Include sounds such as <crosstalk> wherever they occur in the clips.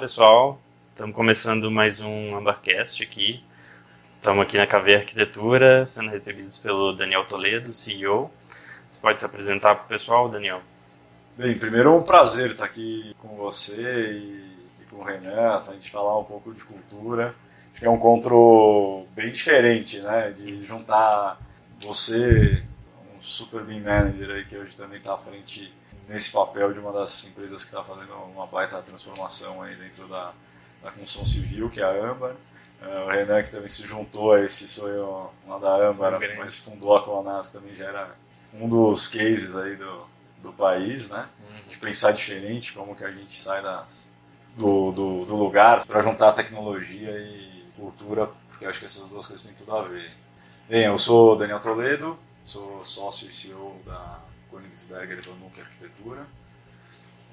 Pessoal, estamos começando mais um Ambarcast aqui. Estamos aqui na KV Arquitetura, sendo recebidos pelo Daniel Toledo, CEO. Você pode se apresentar para o pessoal, Daniel? Bem, primeiro é um prazer estar aqui com você e, e com o Renan, a gente falar um pouco de cultura. Acho que é um encontro bem diferente, né? De juntar você, um super bem manager aí que hoje também está à frente nesse papel de uma das empresas que está fazendo uma baita transformação aí dentro da, da construção civil, que é a Âmbar. Uh, o Renan, que também se juntou a esse sonho lá da Âmbar, mas fundou a Colonas, também já era um dos cases aí do, do país, né? Uhum. De pensar diferente, como que a gente sai das, do, do, do lugar para juntar tecnologia e cultura, porque acho que essas duas coisas têm tudo a ver. Bem, eu sou Daniel Toledo, sou sócio e CEO da Königsberger Evanuc Arquitetura.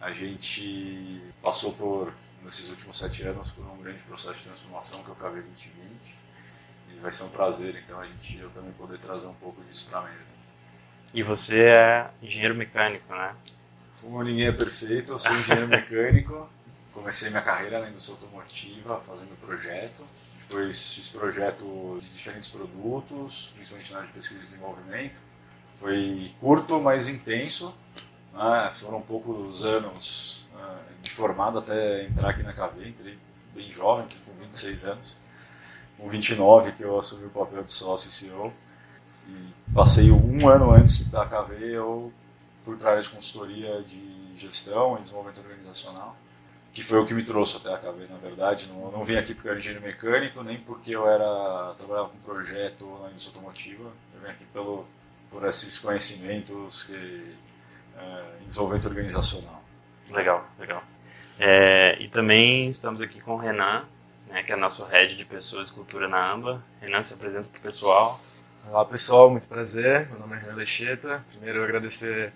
A gente passou por, nesses últimos sete anos, por um grande processo de transformação que é o KV 2020. E vai ser um prazer, então, a gente, eu também poder trazer um pouco disso para a mesa. E você é engenheiro mecânico, né? Como ninguém é perfeito, eu sou engenheiro mecânico. <laughs> Comecei minha carreira na indústria automotiva, fazendo projeto. Depois fiz projeto de diferentes produtos, principalmente na área de pesquisa e desenvolvimento foi curto, mas intenso. Né? Foram poucos anos uh, de formado até entrar aqui na KV. Entrei bem jovem, com 26 anos. Com 29 que eu assumi o papel de sócio e CEO. E passei um ano antes da KV, eu fui para a área de consultoria de gestão e desenvolvimento organizacional, que foi o que me trouxe até a KV, na verdade. Não, não vim aqui porque eu era engenheiro mecânico, nem porque eu era trabalhava com projeto na indústria automotiva. Eu vim aqui pelo por esses conhecimentos que, é, em desenvolvimento organizacional. Legal, legal. É, e também estamos aqui com o Renan, né, que é nosso head de pessoas e cultura na AMBA. Renan, se apresenta para o pessoal. Olá pessoal, muito prazer. Meu nome é Renan Lecheta. Primeiro eu agradecer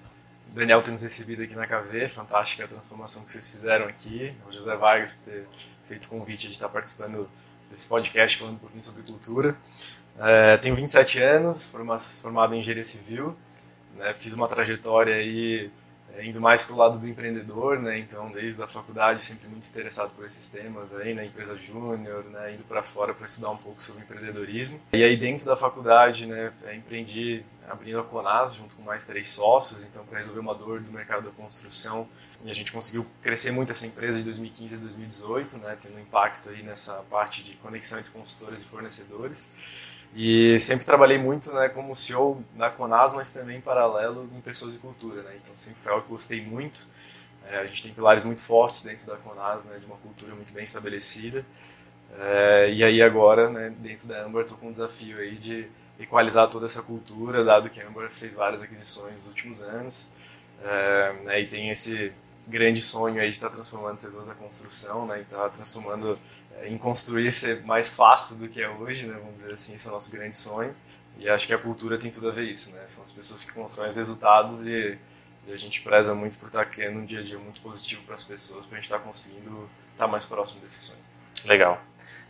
o Daniel ter nos recebido aqui na KV, fantástica a transformação que vocês fizeram aqui. O José Vargas por ter feito o convite de estar participando desse podcast falando um pouquinho sobre cultura. É, tenho 27 anos, formado em engenharia civil. Né, fiz uma trajetória aí é, indo mais para o lado do empreendedor, né, então desde a faculdade sempre muito interessado por esses temas aí, na né, empresa júnior, né, indo para fora para estudar um pouco sobre empreendedorismo. E aí dentro da faculdade, né, é, empreendi abrindo a Conas junto com mais três sócios, então para resolver uma dor do mercado da construção. E a gente conseguiu crescer muito essa empresa de 2015 a 2018, né, tendo um impacto aí nessa parte de conexão entre consultores e fornecedores. E sempre trabalhei muito né, como CEO da Conas, mas também em paralelo em pessoas e cultura. Né? Então sempre foi algo que gostei muito. É, a gente tem pilares muito fortes dentro da Conas, né, de uma cultura muito bem estabelecida. É, e aí agora, né, dentro da Amber, estou com um desafio aí de equalizar toda essa cultura, dado que a Amber fez várias aquisições nos últimos anos. É, né, e tem esse grande sonho aí de estar transformando o setor da construção, né, e estar transformando em construir ser mais fácil do que é hoje, né? Vamos dizer assim, esse é o nosso grande sonho. E acho que a cultura tem tudo a ver isso, né? São as pessoas que constroem os resultados e, e a gente preza muito por estar criando um dia a dia muito positivo para as pessoas, para a gente estar conseguindo estar mais próximo desse sonho. Legal.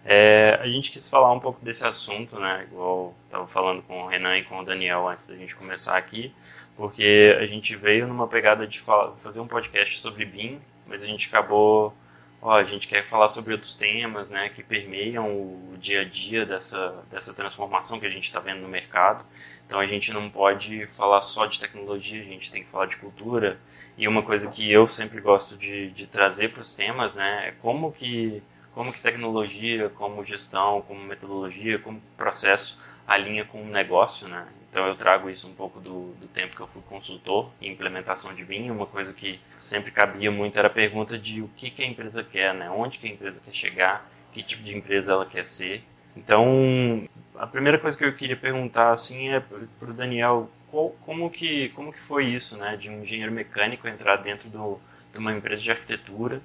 É, a gente quis falar um pouco desse assunto, né? Igual estava falando com o Renan e com o Daniel antes da gente começar aqui, porque a gente veio numa pegada de falar, fazer um podcast sobre BIM, mas a gente acabou ó, a gente quer falar sobre outros temas, né, que permeiam o dia a dia dessa, dessa transformação que a gente está vendo no mercado. Então a gente não pode falar só de tecnologia, a gente tem que falar de cultura. E uma coisa que eu sempre gosto de, de trazer para os temas, né, é como que como que tecnologia, como gestão, como metodologia, como processo alinha com o negócio, né? Então eu trago isso um pouco do, do tempo que eu fui consultor em implementação de BIM. Uma coisa que sempre cabia muito era a pergunta de o que, que a empresa quer, né? Onde que a empresa quer chegar, que tipo de empresa ela quer ser. Então, a primeira coisa que eu queria perguntar assim é para o Daniel, qual, como que como que foi isso, né? De um engenheiro mecânico entrar dentro do, de uma empresa de arquitetura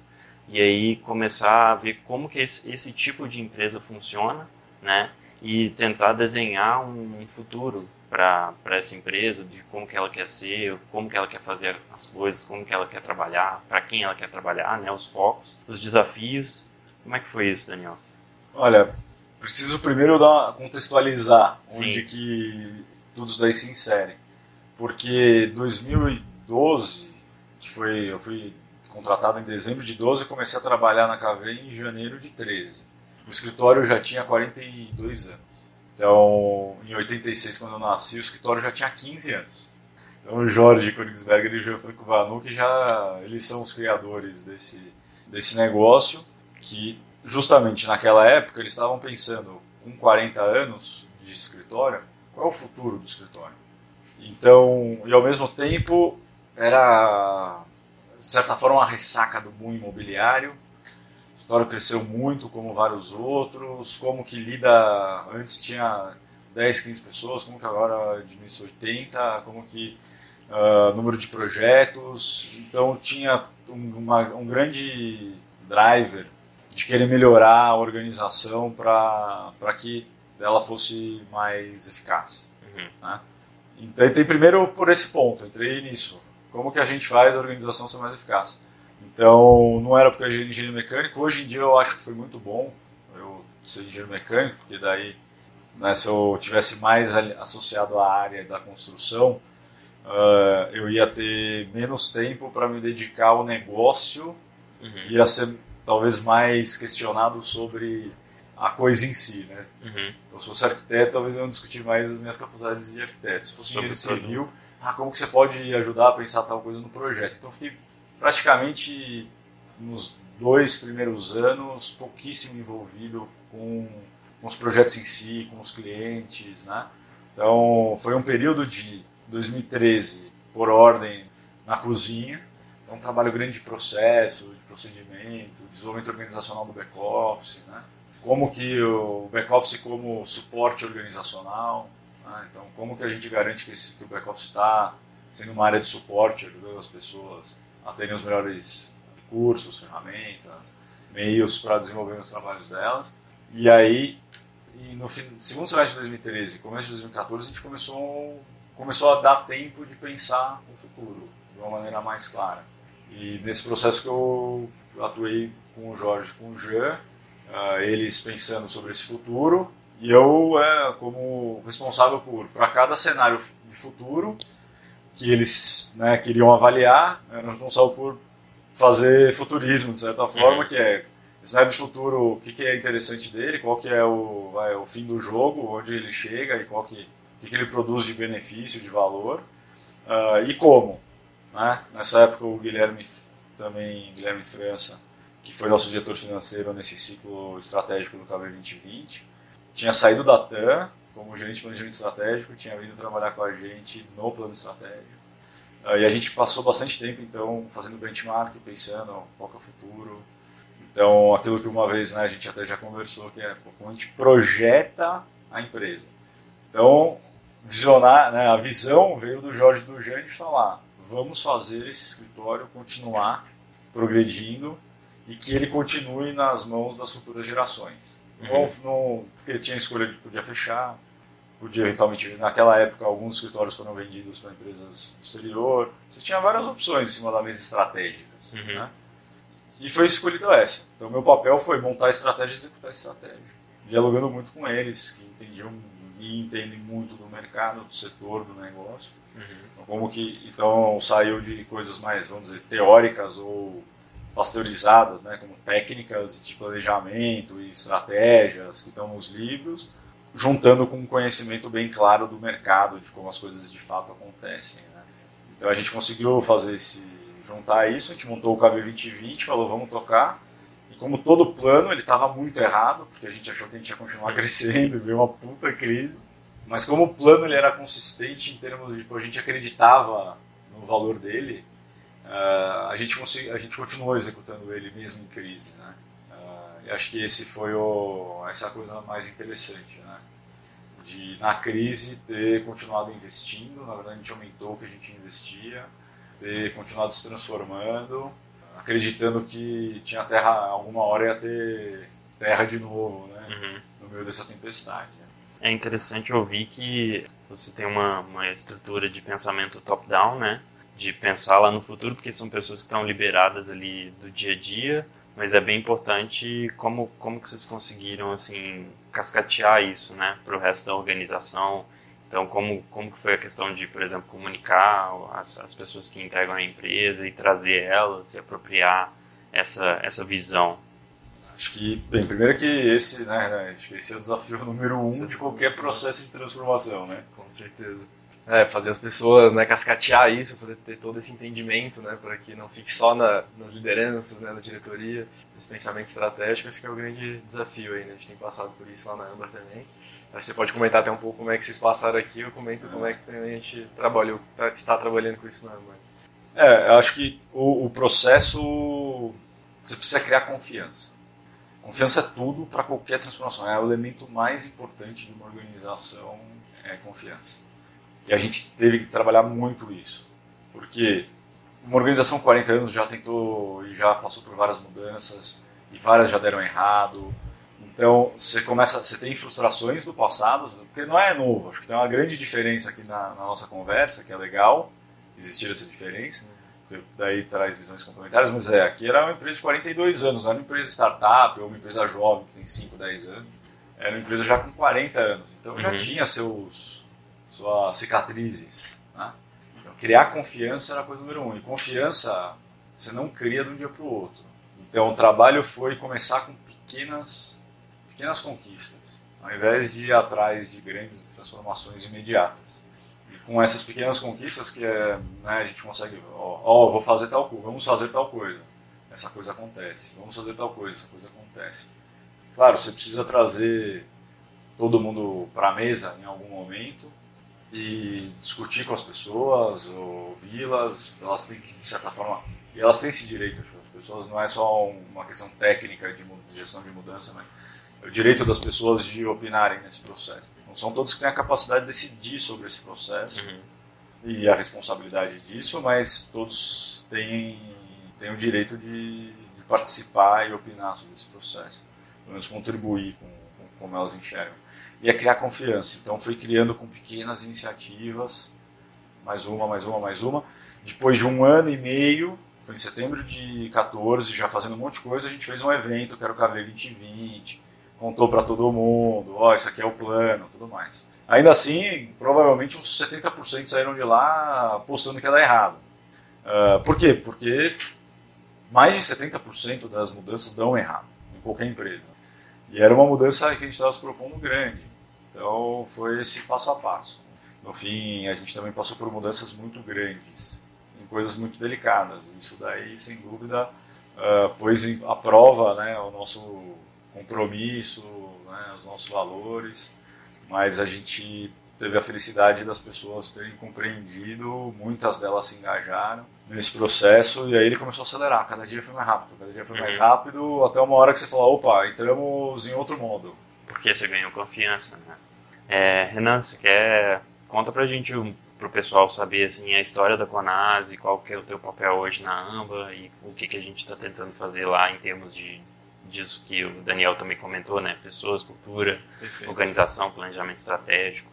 e aí começar a ver como que esse, esse tipo de empresa funciona, né? E tentar desenhar um futuro para essa empresa, de como que ela quer ser, como que ela quer fazer as coisas, como que ela quer trabalhar, para quem ela quer trabalhar, né, os focos, os desafios. Como é que foi isso, Daniel? Olha, preciso primeiro dar, contextualizar Sim. onde que tudo isso daí se insere. Porque 2012, que foi, eu fui contratado em dezembro de 12 e comecei a trabalhar na KV em janeiro de 13. O escritório já tinha 42 anos. Então, em 86, quando eu nasci, o escritório já tinha 15 anos. Então, o Jorge Königsberger e o Geoffrey Vanuc já eles são os criadores desse, desse negócio, que justamente naquela época eles estavam pensando, com 40 anos de escritório, qual é o futuro do escritório? Então, e ao mesmo tempo, era, de certa forma, uma ressaca do boom imobiliário. Escritório cresceu muito, como vários outros. Como que lida. Antes tinha 10, 15 pessoas, como que agora diminuiu 80, como que. Uh, número de projetos. Então, tinha um, uma, um grande driver de querer melhorar a organização para que ela fosse mais eficaz. Uhum. Né? Então, entrei primeiro por esse ponto, entrei nisso. Como que a gente faz a organização ser mais eficaz? Então, não era porque eu era engenheiro mecânico. Hoje em dia eu acho que foi muito bom eu ser engenheiro mecânico, porque daí, né, se eu tivesse mais associado à área da construção, uh, eu ia ter menos tempo para me dedicar ao negócio, uhum. ia ser talvez mais questionado sobre a coisa em si, né? Uhum. Então, se fosse arquiteto, talvez eu não discutir mais as minhas capacidades de arquiteto. Se fosse engenheiro civil, ah, como que você pode ajudar a pensar tal coisa no projeto? Então, fiquei praticamente nos dois primeiros anos pouquíssimo envolvido com, com os projetos em si, com os clientes, né? Então, foi um período de 2013, por ordem, na cozinha. Então, um trabalho grande de processo, de procedimento, desenvolvimento organizacional do back-office, né? como que o back-office como suporte organizacional, né? então como que a gente garante que, esse, que o back-office está sendo uma área de suporte, ajudando as pessoas terem os melhores recursos, ferramentas, meios para desenvolver os trabalhos delas. E aí, e no fim, segundo semestre de 2013 começo de 2014, a gente começou, começou a dar tempo de pensar o futuro de uma maneira mais clara. E nesse processo que eu atuei com o Jorge, com o Jean, uh, eles pensando sobre esse futuro e eu é, como responsável por para cada cenário de futuro que eles né, queriam avaliar era responsável por fazer futurismo de certa forma uhum. que é cenário de futuro o que, que, é interessante dele qual que é o, vai, o fim do jogo onde ele chega e qual que, o que, que ele produz de benefício de valor uh, e como né? nessa época o Guilherme também Guilherme França que foi nosso diretor financeiro nesse ciclo estratégico do KB 2020. Tinha saído da TAM como gerente de planejamento estratégico, tinha vindo trabalhar com a gente no plano estratégico. E a gente passou bastante tempo, então, fazendo benchmark, pensando qual é o futuro. Então, aquilo que uma vez né, a gente até já conversou, que é como a gente projeta a empresa. Então, visionar, né, a visão veio do Jorge Dujan de falar, vamos fazer esse escritório continuar progredindo e que ele continue nas mãos das futuras gerações. Uhum. Não, não, porque tinha escolha de podia fechar, podia eventualmente, naquela época, alguns escritórios foram vendidos para empresas do exterior. Você tinha várias opções em cima da mesa estratégicas. Uhum. Né? E foi escolhida essa. Então, meu papel foi montar estratégia e executar estratégia. Dialogando muito com eles, que entendiam e entendem muito do mercado, do setor, do negócio. Uhum. Então, como que, então, saiu de coisas mais, vamos dizer, teóricas ou pasteurizadas, né, como técnicas de planejamento e estratégias que estão nos livros, juntando com um conhecimento bem claro do mercado, de como as coisas de fato acontecem. Né. Então a gente conseguiu fazer esse juntar isso, a gente montou o KB 2020, falou vamos tocar. E como todo plano, ele estava muito errado, porque a gente achou que a gente ia continuar <laughs> crescendo, veio uma puta crise. Mas como o plano ele era consistente em termos de, tipo, a gente acreditava no valor dele, uh, a, gente a gente continuou executando ele mesmo em crise. Né? Uh, e acho que esse foi o, essa coisa mais interessante. Né? De, na crise, ter continuado investindo, na verdade a gente aumentou o que a gente investia, ter continuado se transformando, acreditando que tinha terra, alguma hora ia ter terra de novo, né? Uhum. No meio dessa tempestade. Né? É interessante ouvir que você tem uma, uma estrutura de pensamento top-down, né? de pensar lá no futuro, porque são pessoas que estão liberadas ali do dia a dia, mas é bem importante como, como que vocês conseguiram, assim, cascatear isso, né, para o resto da organização Então, como, como que foi a questão de, por exemplo, comunicar as, as pessoas que entregam a empresa e trazer elas e apropriar essa, essa visão? Acho que, bem, primeiro que esse, né, né acho que esse é o desafio número um de qualquer processo de transformação, né? Com certeza. É, fazer as pessoas, né, cascatear isso, fazer ter todo esse entendimento, né, para que não fique só na, nas lideranças, né, na diretoria, esse pensamento estratégico, acho que é o grande desafio aí, né, a gente tem passado por isso lá na Amber também. Você pode comentar até um pouco como é que vocês passaram aqui, eu comento como é que a gente trabalhou, tá, está trabalhando com isso na Amber. É, eu acho que o, o processo, você precisa criar confiança. Confiança é tudo para qualquer transformação. É o elemento mais importante de uma organização, é confiança. E a gente teve que trabalhar muito isso. Porque uma organização com 40 anos já tentou e já passou por várias mudanças, e várias já deram errado. Então, você começa, você tem frustrações do passado, porque não é novo. Acho que tem uma grande diferença aqui na, na nossa conversa, que é legal existir essa diferença daí traz visões complementares, mas é, aqui era uma empresa de 42 anos, não era uma empresa startup ou uma empresa jovem que tem 5, 10 anos. Era uma empresa já com 40 anos, então uhum. já tinha seus, suas cicatrizes. Né? Então, criar confiança era a coisa número um. E confiança você não cria de um dia para o outro. Então o trabalho foi começar com pequenas, pequenas conquistas, ao invés de ir atrás de grandes transformações imediatas com essas pequenas conquistas que é, né, a gente consegue, ó, ó, vou fazer tal coisa, vamos fazer tal coisa, essa coisa acontece, vamos fazer tal coisa, essa coisa acontece. Claro, você precisa trazer todo mundo para a mesa em algum momento e discutir com as pessoas, ouvi-las, elas têm que, de certa forma, e elas têm esse direito, as pessoas não é só uma questão técnica de gestão de mudança, mas é o direito das pessoas de opinarem nesse processo são todos que têm a capacidade de decidir sobre esse processo uhum. e a responsabilidade disso, mas todos têm, têm o direito de, de, participar e opinar sobre esse processo, pelo menos contribuir com, com como elas enxergam. É criar confiança. Então, foi criando com pequenas iniciativas, mais uma, mais uma, mais uma. Depois de um ano e meio, foi em setembro de 14, já fazendo um monte de coisa, a gente fez um evento que era o KV 2020 contou para todo mundo, ó, oh, isso aqui é o plano, tudo mais. Ainda assim, provavelmente uns 70% saíram de lá apostando que ia dar errado. Uh, por quê? Porque mais de 70% das mudanças dão errado em qualquer empresa. E era uma mudança que a gente estava se propondo grande. Então foi esse passo a passo. No fim, a gente também passou por mudanças muito grandes, em coisas muito delicadas. Isso daí, sem dúvida, uh, pôs à prova né, o nosso compromisso, né, os nossos valores, mas a gente teve a felicidade das pessoas terem compreendido, muitas delas se engajaram nesse processo e aí ele começou a acelerar, cada dia foi mais rápido, cada dia foi mais uhum. rápido, até uma hora que você falou, opa, entramos em outro modo. Porque você ganhou confiança, né? É, Renan, você quer... Conta pra gente, pro pessoal saber, assim, a história da Conase, qual que é o teu papel hoje na AMBA e o que, que a gente está tentando fazer lá em termos de disso que o Daniel também comentou, né? Pessoas, cultura, Perfeito. organização, planejamento estratégico.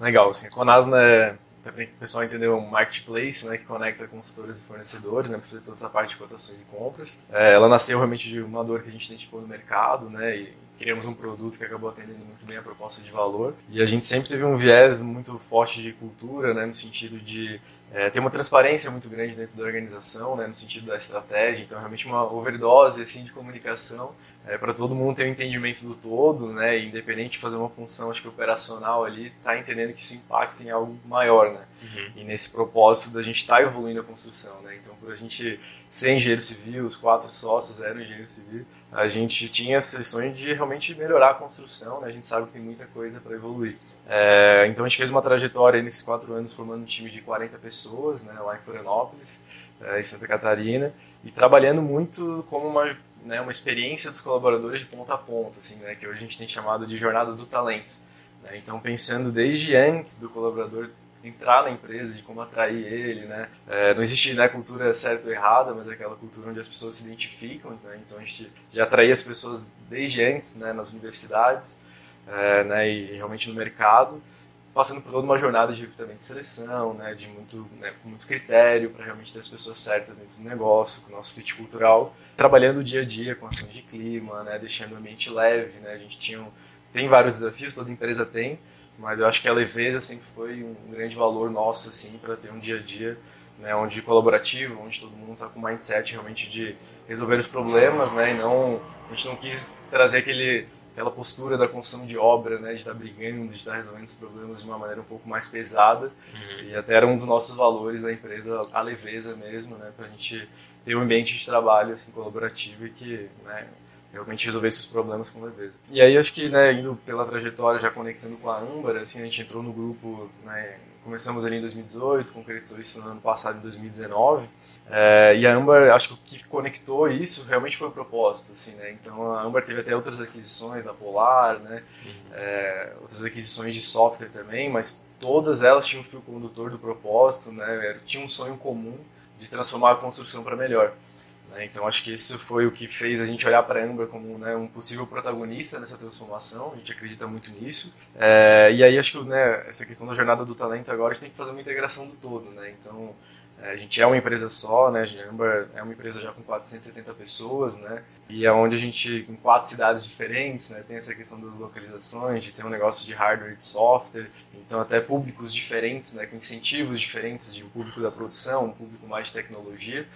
Legal, assim, a Conasna é, também o pessoal entendeu, um marketplace, né, que conecta consultores e fornecedores, né, para fazer toda essa parte de cotações e compras. É, ela nasceu realmente de uma dor que a gente identificou no mercado, né, e criamos um produto que acabou atendendo muito bem a proposta de valor. E a gente sempre teve um viés muito forte de cultura, né, no sentido de é, ter uma transparência muito grande dentro da organização, né, no sentido da estratégia. Então, realmente uma overdose assim de comunicação é, para todo mundo ter um entendimento do todo, né, independente de fazer uma função acho que operacional ali, tá entendendo que isso impacta em algo maior, né. Uhum. E nesse propósito da gente estar tá evoluindo a construção, né. Então, por a gente ser engenheiro civil, os quatro sócios eram engenheiro civil, a gente tinha esse sonho de realmente melhorar a construção, né? a gente sabe que tem muita coisa para evoluir. É, então a gente fez uma trajetória nesses quatro anos formando um time de 40 pessoas, né, lá em Florianópolis, é, em Santa Catarina, e trabalhando muito como uma, né, uma experiência dos colaboradores de ponta a ponta, assim, né, que hoje a gente tem chamado de jornada do talento. Né? Então pensando desde antes do colaborador entrar na empresa, de como atrair ele, né? É, não existe né, cultura certa ou errada, mas é aquela cultura onde as pessoas se identificam, né? então a gente já atraía as pessoas desde antes, né, nas universidades, é, né, e realmente no mercado, passando por toda uma jornada de recrutamento de seleção, né, de muito, né, com muito critério para realmente ter as pessoas certas dentro do negócio, com o nosso fit cultural, trabalhando o dia a dia com ações de clima, né, deixando o ambiente leve, né, a gente tinha tem vários desafios, toda empresa tem, mas eu acho que a leveza sempre foi um grande valor nosso assim para ter um dia a dia né, onde colaborativo, onde todo mundo está com mindset realmente de resolver os problemas, né, e não a gente não quis trazer aquele aquela postura da construção de obra, né, de estar tá brigando, de estar tá resolvendo os problemas de uma maneira um pouco mais pesada. Uhum. E até era um dos nossos valores da empresa, a leveza mesmo, né, para a gente ter um ambiente de trabalho assim colaborativo e que, né, realmente resolvesse os problemas com leveza. E aí acho que, né, indo pela trajetória, já conectando com a Âmbar, assim, a gente entrou no grupo, né, começamos ali em 2018, concretizou isso no ano passado, em 2019. É, e a Amber, acho que o que conectou isso realmente foi o propósito, assim, né? Então a Amber teve até outras aquisições da Polar, né? Uhum. É, outras aquisições de software também, mas todas elas tinham um fio condutor do propósito, né? Tinha um sonho comum de transformar a construção para melhor. Né? Então acho que isso foi o que fez a gente olhar para a Amber como né, um possível protagonista nessa transformação. A gente acredita muito nisso. É, e aí acho que né, essa questão da jornada do talento agora a gente tem que fazer uma integração do todo, né? Então a gente é uma empresa só, né? A Amber é uma empresa já com 470 pessoas, né? E é onde a gente, em quatro cidades diferentes, né? Tem essa questão das localizações, de ter um negócio de hardware e de software, então até públicos diferentes, né? Com incentivos diferentes de um público da produção, um público mais de tecnologia.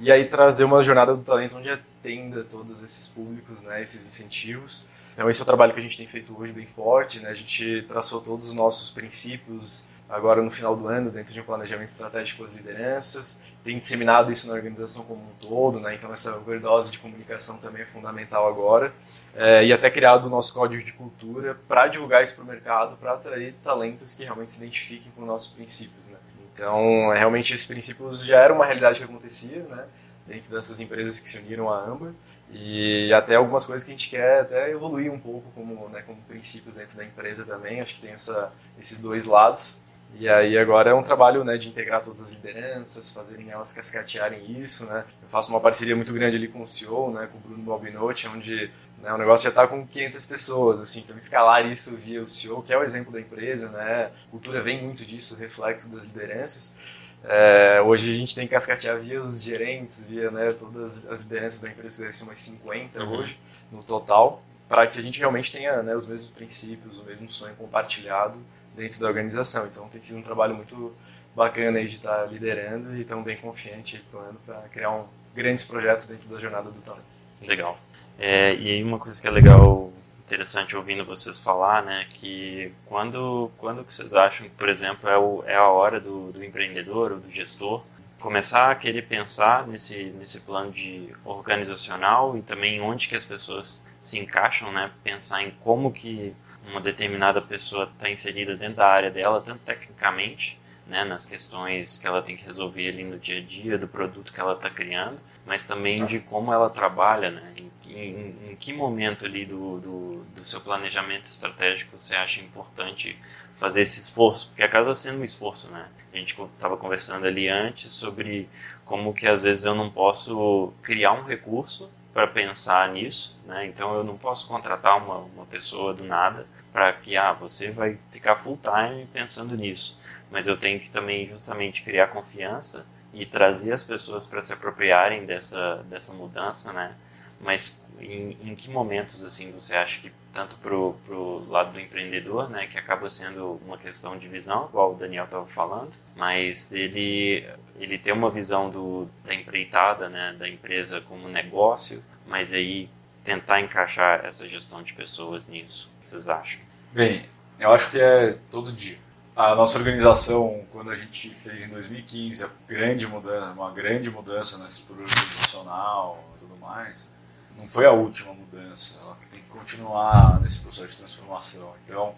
E aí trazer uma jornada do talento onde atenda todos esses públicos, né, esses incentivos. Então esse é o trabalho que a gente tem feito hoje bem forte, né? A gente traçou todos os nossos princípios agora no final do ano dentro de um planejamento estratégico das lideranças, tem disseminado isso na organização como um todo, né? Então essa overdose de comunicação também é fundamental agora. É, e até criado o nosso código de cultura para divulgar isso para o mercado, para atrair talentos que realmente se identifiquem com nossos princípios. Né? Então, é, realmente, esses princípios já eram uma realidade que acontecia, né? Dentro dessas empresas que se uniram à Amber. E até algumas coisas que a gente quer até evoluir um pouco como, né, como princípios dentro da empresa também. Acho que tem essa, esses dois lados. E aí agora é um trabalho né, de integrar todas as lideranças, fazerem elas cascatearem isso. Né? Eu faço uma parceria muito grande ali com o CEO, né, com o Bruno Balbinotti, onde né? O negócio já está com 500 pessoas, assim, então escalar isso via o CEO, que é o exemplo da empresa, né? A cultura vem muito disso, reflexo das lideranças. É, hoje a gente tem que cascatear via os gerentes, via né, todas as lideranças da empresa, que devem ser umas 50 uhum. hoje no total, para que a gente realmente tenha né, os mesmos princípios, o mesmo sonho compartilhado dentro da organização. Então tem sido um trabalho muito bacana aí de estar liderando e tão bem confiante para o ano para criar um, grandes projetos dentro da jornada do talento. Legal. É, e aí uma coisa que é legal, interessante ouvindo vocês falar, né, que quando, quando que vocês acham que, por exemplo, é, o, é a hora do, do empreendedor ou do gestor começar a querer pensar nesse, nesse plano de organizacional e também onde que as pessoas se encaixam, né, pensar em como que uma determinada pessoa está inserida dentro da área dela, tanto tecnicamente, né, nas questões que ela tem que resolver ali no dia a dia do produto que ela está criando, mas também de como ela trabalha, né, em em, em que momento ali do, do, do, seu planejamento estratégico você acha importante fazer esse esforço? Porque acaba sendo um esforço, né? A gente estava conversando ali antes sobre como que às vezes eu não posso criar um recurso para pensar nisso, né? Então eu não posso contratar uma, uma pessoa do nada para que ah, você vai ficar full time pensando nisso, mas eu tenho que também justamente criar confiança e trazer as pessoas para se apropriarem dessa dessa mudança, né? Mas em, em que momentos assim você acha que tanto pro, pro lado do empreendedor, né, que acaba sendo uma questão de visão, igual o Daniel estava falando, mas ele ele tem uma visão do, da empreitada, né, da empresa como negócio, mas aí tentar encaixar essa gestão de pessoas nisso. O que vocês acham? Bem, eu acho que é todo dia. A nossa organização, quando a gente fez em 2015 a grande mudança, uma grande mudança nesse estrutura organizacional e tudo mais, não foi a última mudança, ela tem que continuar nesse processo de transformação. Então,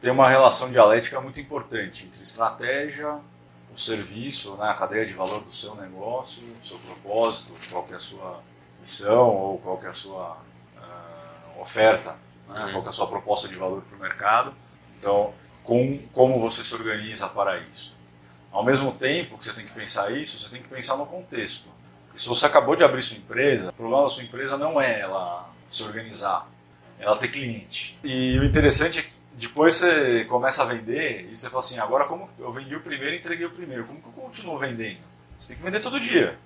tem uma relação dialética muito importante entre estratégia, o serviço, né, a cadeia de valor do seu negócio, o seu propósito, qual é a sua missão ou qual é a sua uh, oferta, né, uhum. qual é a sua proposta de valor para o mercado. Então, com, como você se organiza para isso. Ao mesmo tempo que você tem que pensar isso, você tem que pensar no contexto. Se você acabou de abrir sua empresa, o problema da sua empresa não é ela se organizar, é ela ter cliente. E o interessante é que depois você começa a vender e você fala assim, agora como eu vendi o primeiro e entreguei o primeiro, como que eu continuo vendendo? Você tem que vender todo dia.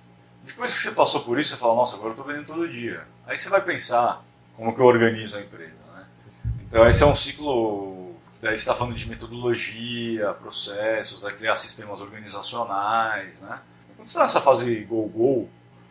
Depois que você passou por isso, você fala, nossa, agora eu estou vendendo todo dia. Aí você vai pensar como que eu organizo a empresa. Né? Então esse é um ciclo Daí você está falando de metodologia, processos, vai criar sistemas organizacionais, né? Quando você está nessa fase go-go,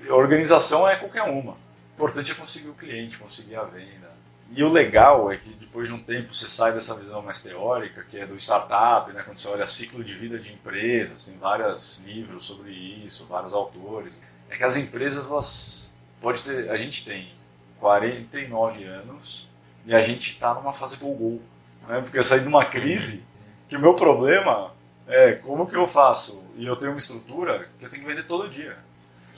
organização é qualquer uma. O importante é conseguir o cliente, conseguir a venda. E o legal é que depois de um tempo você sai dessa visão mais teórica, que é do startup, né? quando você olha ciclo de vida de empresas, tem vários livros sobre isso, vários autores. É que as empresas, elas pode ter, a gente tem 49 anos e a gente está numa fase go-go. Né? Porque eu saí de uma crise que o meu problema é como que eu faço? E eu tenho uma estrutura que eu tenho que vender todo dia.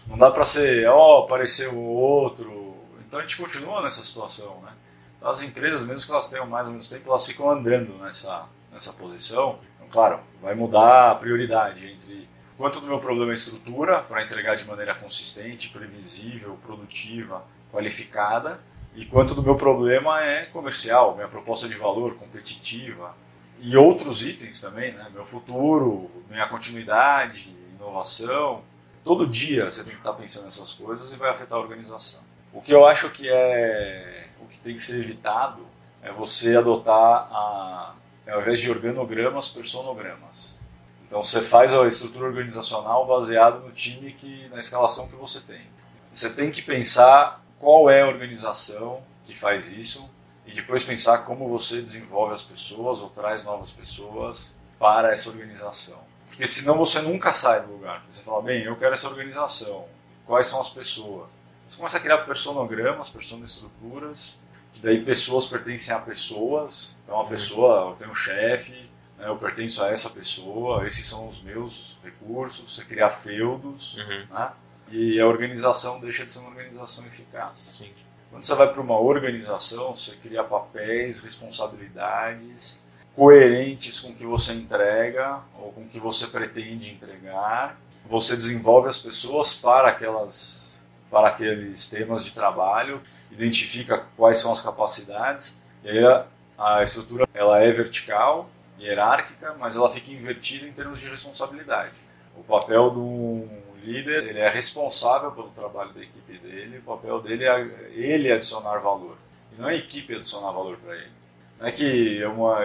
Não dá para ser, ó, oh, apareceu outro. Então a gente continua nessa situação, né? As empresas, mesmo que elas tenham mais ou menos tempo, elas ficam andando nessa, nessa posição. Então, claro, vai mudar a prioridade entre quanto do meu problema é estrutura, para entregar de maneira consistente, previsível, produtiva, qualificada, e quanto do meu problema é comercial, minha proposta de valor competitiva, e outros itens também, né? meu futuro, minha continuidade, inovação. Todo dia você tem que estar pensando nessas coisas e vai afetar a organização. O que eu acho que é que tem que ser evitado é você adotar, a, ao invés de organogramas, personogramas. Então você faz a estrutura organizacional baseada no time que na escalação que você tem. Você tem que pensar qual é a organização que faz isso e depois pensar como você desenvolve as pessoas ou traz novas pessoas para essa organização. Porque senão você nunca sai do lugar. Você fala, bem, eu quero essa organização. Quais são as pessoas? Você começa a criar personogramas, personestruturas, que daí pessoas pertencem a pessoas. Então a uhum. pessoa, eu tenho um chefe, né, eu pertenço a essa pessoa, esses são os meus recursos, você cria feudos, uhum. né, e a organização deixa de ser uma organização eficaz. Sim. Quando você vai para uma organização, você cria papéis, responsabilidades coerentes com o que você entrega ou com o que você pretende entregar. Você desenvolve as pessoas para aquelas para aqueles temas de trabalho, identifica quais são as capacidades, e aí a, a estrutura ela é vertical, hierárquica, mas ela fica invertida em termos de responsabilidade. O papel do líder, ele é responsável pelo trabalho da equipe dele, o papel dele é ele adicionar valor, e não a equipe adicionar valor para ele. Não é que é uma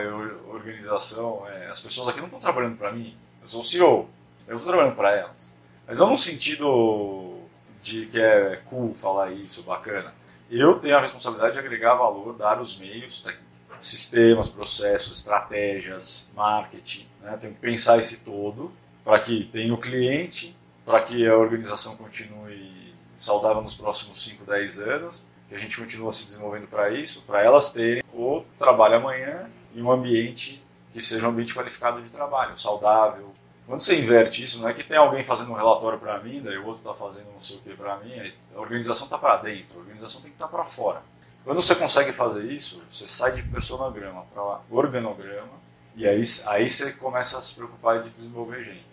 organização, é, as pessoas aqui não estão trabalhando para mim, eu sou o CEO, eu estou trabalhando para elas. Mas não no sentido de que é cool falar isso, bacana. Eu tenho a responsabilidade de agregar valor, dar os meios, sistemas, processos, estratégias, marketing. Né? Tenho que pensar esse todo para que tenha o cliente, para que a organização continue saudável nos próximos 5, 10 anos, que a gente continue se desenvolvendo para isso, para elas terem o trabalho amanhã em um ambiente que seja um ambiente qualificado de trabalho, saudável, quando você inverte isso, não é que tem alguém fazendo um relatório para mim, daí o outro está fazendo não sei o que para mim, a organização está para dentro, a organização tem que estar tá para fora. Quando você consegue fazer isso, você sai de personograma para organograma e aí, aí você começa a se preocupar de desenvolver gente.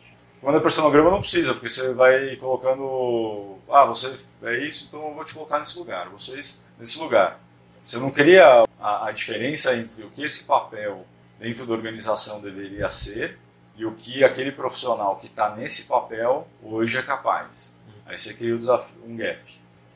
Quando é personograma não precisa, porque você vai colocando, ah, você é isso, então eu vou te colocar nesse lugar, você é isso, nesse lugar. Você não cria a, a diferença entre o que esse papel dentro da organização deveria ser e o que aquele profissional que está nesse papel hoje é capaz. Aí você cria um gap.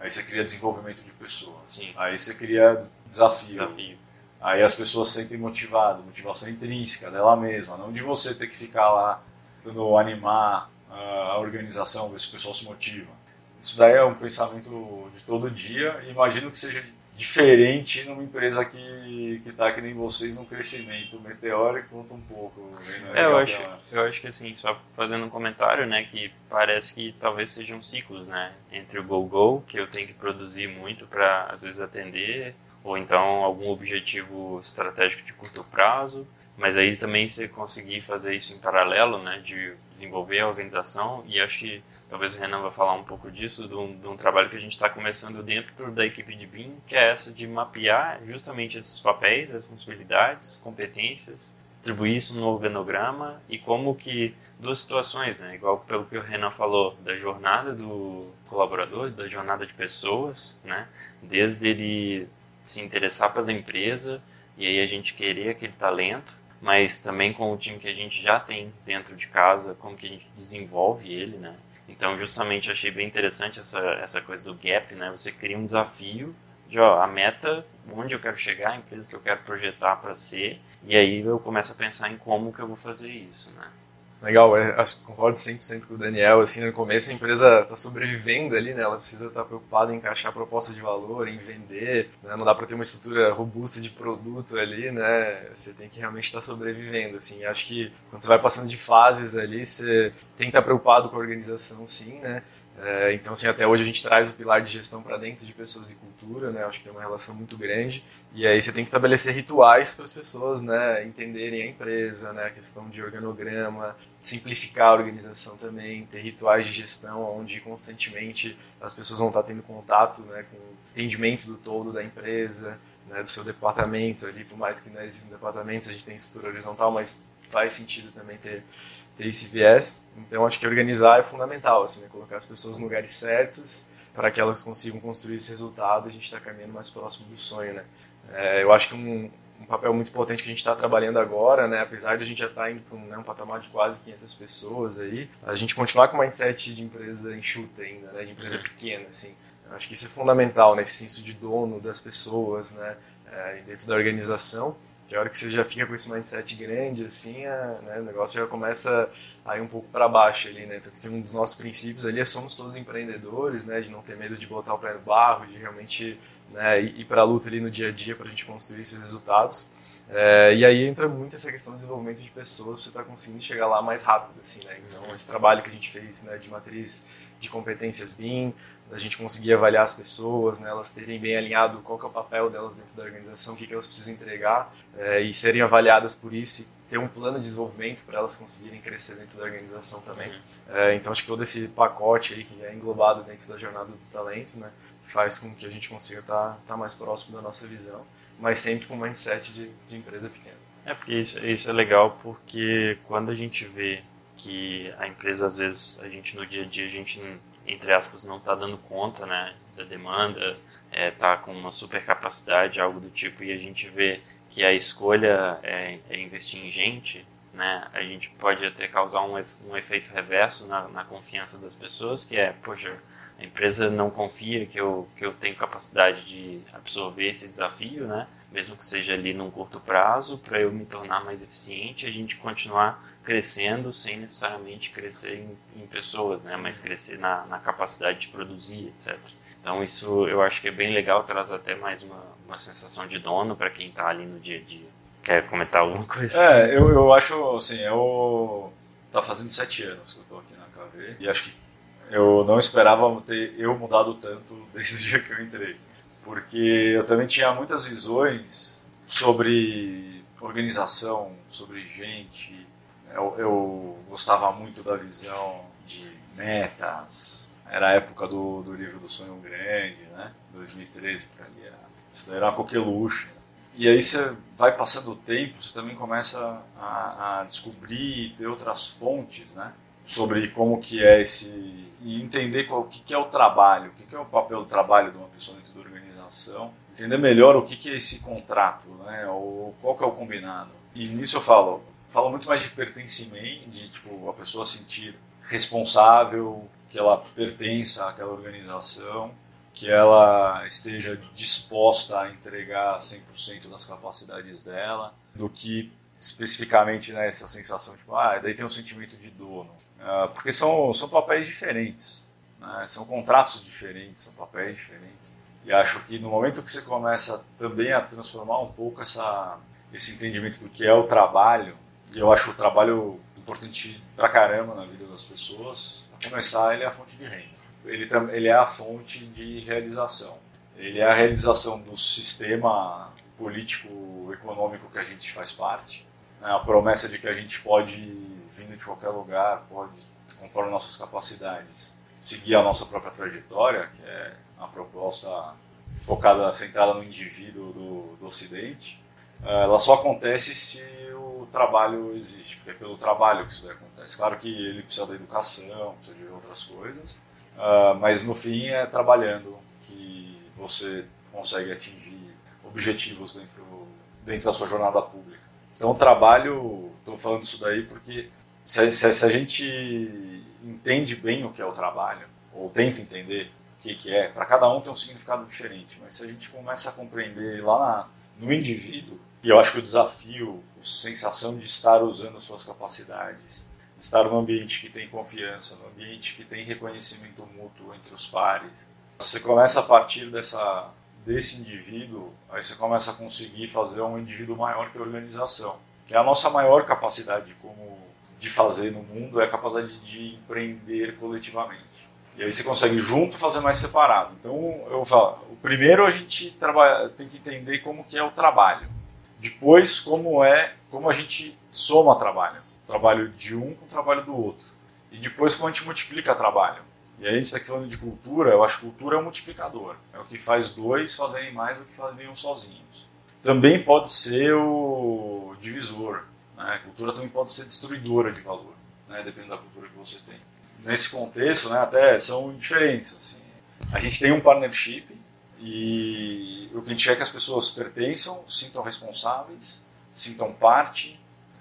Aí você cria desenvolvimento de pessoas. Sim. Aí você cria desafio. desafio. Aí as pessoas se sentem motivadas, motivação intrínseca dela mesma, não de você ter que ficar lá tentando animar a organização, ver se o pessoal se motiva. Isso daí é um pensamento de todo dia e imagino que seja diferente numa empresa que que está que nem vocês num crescimento meteórico conta um pouco né? é, eu acho eu acho que assim só fazendo um comentário né que parece que talvez sejam ciclos né entre o go go que eu tenho que produzir muito para às vezes atender ou então algum objetivo estratégico de curto prazo mas aí também você conseguir fazer isso em paralelo né de desenvolver a organização e acho que talvez o Renan vai falar um pouco disso, de um, de um trabalho que a gente está começando dentro da equipe de BIM, que é essa de mapear justamente esses papéis, responsabilidades, competências, distribuir isso no organograma e como que duas situações, né? Igual pelo que o Renan falou da jornada do colaborador, da jornada de pessoas, né? Desde ele se interessar pela empresa e aí a gente querer aquele talento, mas também com o time que a gente já tem dentro de casa, como que a gente desenvolve ele, né? Então, justamente, achei bem interessante essa, essa coisa do gap, né? Você cria um desafio de, ó, a meta, onde eu quero chegar, a empresa que eu quero projetar para ser, E aí eu começo a pensar em como que eu vou fazer isso, né? Legal, é, acho, concordo 100% com o Daniel. Assim, no começo a empresa está sobrevivendo ali, né? Ela precisa estar tá preocupada em encaixar proposta de valor, em vender. Né? Não dá para ter uma estrutura robusta de produto ali, né? Você tem que realmente estar tá sobrevivendo. Assim, acho que quando você vai passando de fases ali, você tem que estar tá preocupado com a organização, sim, né? É, então, assim, até hoje a gente traz o pilar de gestão para dentro de pessoas e cultura, né? Acho que tem uma relação muito grande. E aí você tem que estabelecer rituais para as pessoas, né? Entenderem a empresa, né? A questão de organograma, simplificar a organização também, ter rituais de gestão onde constantemente as pessoas vão estar tendo contato, né? Com o entendimento do todo da empresa, né? Do seu departamento ali, por mais que não existam departamentos, a gente tem estrutura horizontal, mas faz sentido também ter ter esse viés. Então, acho que organizar é fundamental, assim, né? colocar as pessoas nos lugares certos para que elas consigam construir esse resultado. A gente está caminhando mais próximo do sonho, né? É, eu acho que um, um, papel muito importante que a gente está trabalhando agora, né? Apesar de a gente já estar tá indo para um, né, um, patamar de quase 500 pessoas aí, a gente continuar com o mindset de empresa enxuta ainda, né? De empresa pequena, assim. Eu acho que isso é fundamental, nesse né? senso de dono das pessoas, né? É, dentro da organização que a hora que você já fica com esse mindset grande, assim, a, né, o negócio já começa a ir um pouco para baixo ali, né? Tanto que um dos nossos princípios ali é somos todos empreendedores, né? De não ter medo de botar o pé no barro, de realmente né, ir para a luta ali no dia a dia para a gente construir esses resultados. É, e aí entra muito essa questão do desenvolvimento de pessoas, você está conseguindo chegar lá mais rápido, assim, né? Então, esse trabalho que a gente fez né, de matriz de competências BIM, a gente conseguir avaliar as pessoas, né, elas terem bem alinhado qual é o papel delas dentro da organização, o que, que elas precisam entregar é, e serem avaliadas por isso e ter um plano de desenvolvimento para elas conseguirem crescer dentro da organização também. Uhum. É, então acho que todo esse pacote aí que é englobado dentro da jornada do talento, né, faz com que a gente consiga estar tá, tá mais próximo da nossa visão, mas sempre com um mindset de, de empresa pequena. É porque isso, isso é legal porque quando a gente vê que a empresa às vezes a gente no dia a dia a gente entre aspas, não está dando conta né, da demanda, está é, tá com uma super capacidade, algo do tipo, e a gente vê que a escolha é, é investir em gente, né, a gente pode até causar um, um efeito reverso na, na, confiança das pessoas, que é, poxa, a empresa não confia que eu, que eu tenho capacidade de absorver esse desafio, né, mesmo que seja ali num curto prazo, para eu me tornar mais eficiente, a gente continuar crescendo sem necessariamente crescer em, em pessoas, né? Mas crescer na, na, capacidade de produzir, etc. Então isso eu acho que é bem legal, traz até mais uma, uma sensação de dono para quem está ali no dia a dia. Quer comentar alguma coisa? É, eu, eu acho assim, eu tá fazendo sete anos que eu estou aqui na KV e acho que eu não esperava ter eu mudado tanto <laughs> desde o dia que eu entrei, porque eu também tinha muitas visões sobre organização, sobre gente, eu, eu gostava muito da visão de metas. Era a época do, do livro do Sonho Grande, né? 2013 para ali. Isso daí era uma coqueluche. E aí você vai passando o tempo, você também começa a, a descobrir e ter outras fontes, né? Sobre como que é esse... E entender qual, o que, que é o trabalho, o que, que é o papel do trabalho de uma pessoa dentro da organização. Entender melhor o que, que é esse contrato, né? Ou qual que é o combinado. E nisso eu falo, fala muito mais de pertencimento, de tipo a pessoa sentir responsável, que ela pertença àquela organização, que ela esteja disposta a entregar 100% das capacidades dela, do que especificamente né, essa sensação, tipo, ah, daí tem um sentimento de dono. Uh, porque são, são papéis diferentes, né? são contratos diferentes, são papéis diferentes. E acho que no momento que você começa também a transformar um pouco essa, esse entendimento do que é o trabalho eu acho o trabalho importante pra caramba na vida das pessoas. Para começar, ele é a fonte de renda. Ele, ele é a fonte de realização. Ele é a realização do sistema político-econômico que a gente faz parte. É a promessa de que a gente pode, vindo de qualquer lugar, pode, conforme nossas capacidades, seguir a nossa própria trajetória, que é a proposta focada, centrada no indivíduo do, do Ocidente. Ela só acontece se trabalho existe, porque é pelo trabalho que isso acontece. Claro que ele precisa da educação, precisa de outras coisas, uh, mas no fim é trabalhando que você consegue atingir objetivos dentro, dentro da sua jornada pública. Então, o trabalho, estou falando isso daí porque se, se, se, a gente entende bem o que é o trabalho, ou tenta entender o que, que é, para cada um tem um significado diferente, mas se a gente começa a compreender lá na, no indivíduo, E eu acho que o desafio, a sensação de estar usando suas capacidades, estar num ambiente que tem confiança, num ambiente que tem reconhecimento mútuo entre os pares, você começa a partir dessa, desse indivíduo, aí você começa a conseguir fazer um indivíduo maior que a organização. Que é a nossa maior capacidade como de fazer no mundo é a capacidade de empreender coletivamente. E aí você consegue junto fazer mais separado. Então, eu falar, o primeiro a gente trabalha, tem que entender como que é o trabalho. Depois, como é, como a gente soma trabalho. Trabalho de um com o trabalho do outro. E depois, como a gente multiplica trabalho. E aí a gente está falando de cultura, eu acho que cultura é um multiplicador. É o que faz dois fazerem mais do que fazem um sozinhos. Também pode ser o divisor. Né? Cultura também pode ser destruidora de valor, né? dependendo da cultura que você tem. Nesse contexto, né, até são diferentes. Assim. A gente tem um partnership e o que a gente quer é que as pessoas pertençam, sintam responsáveis, sintam parte,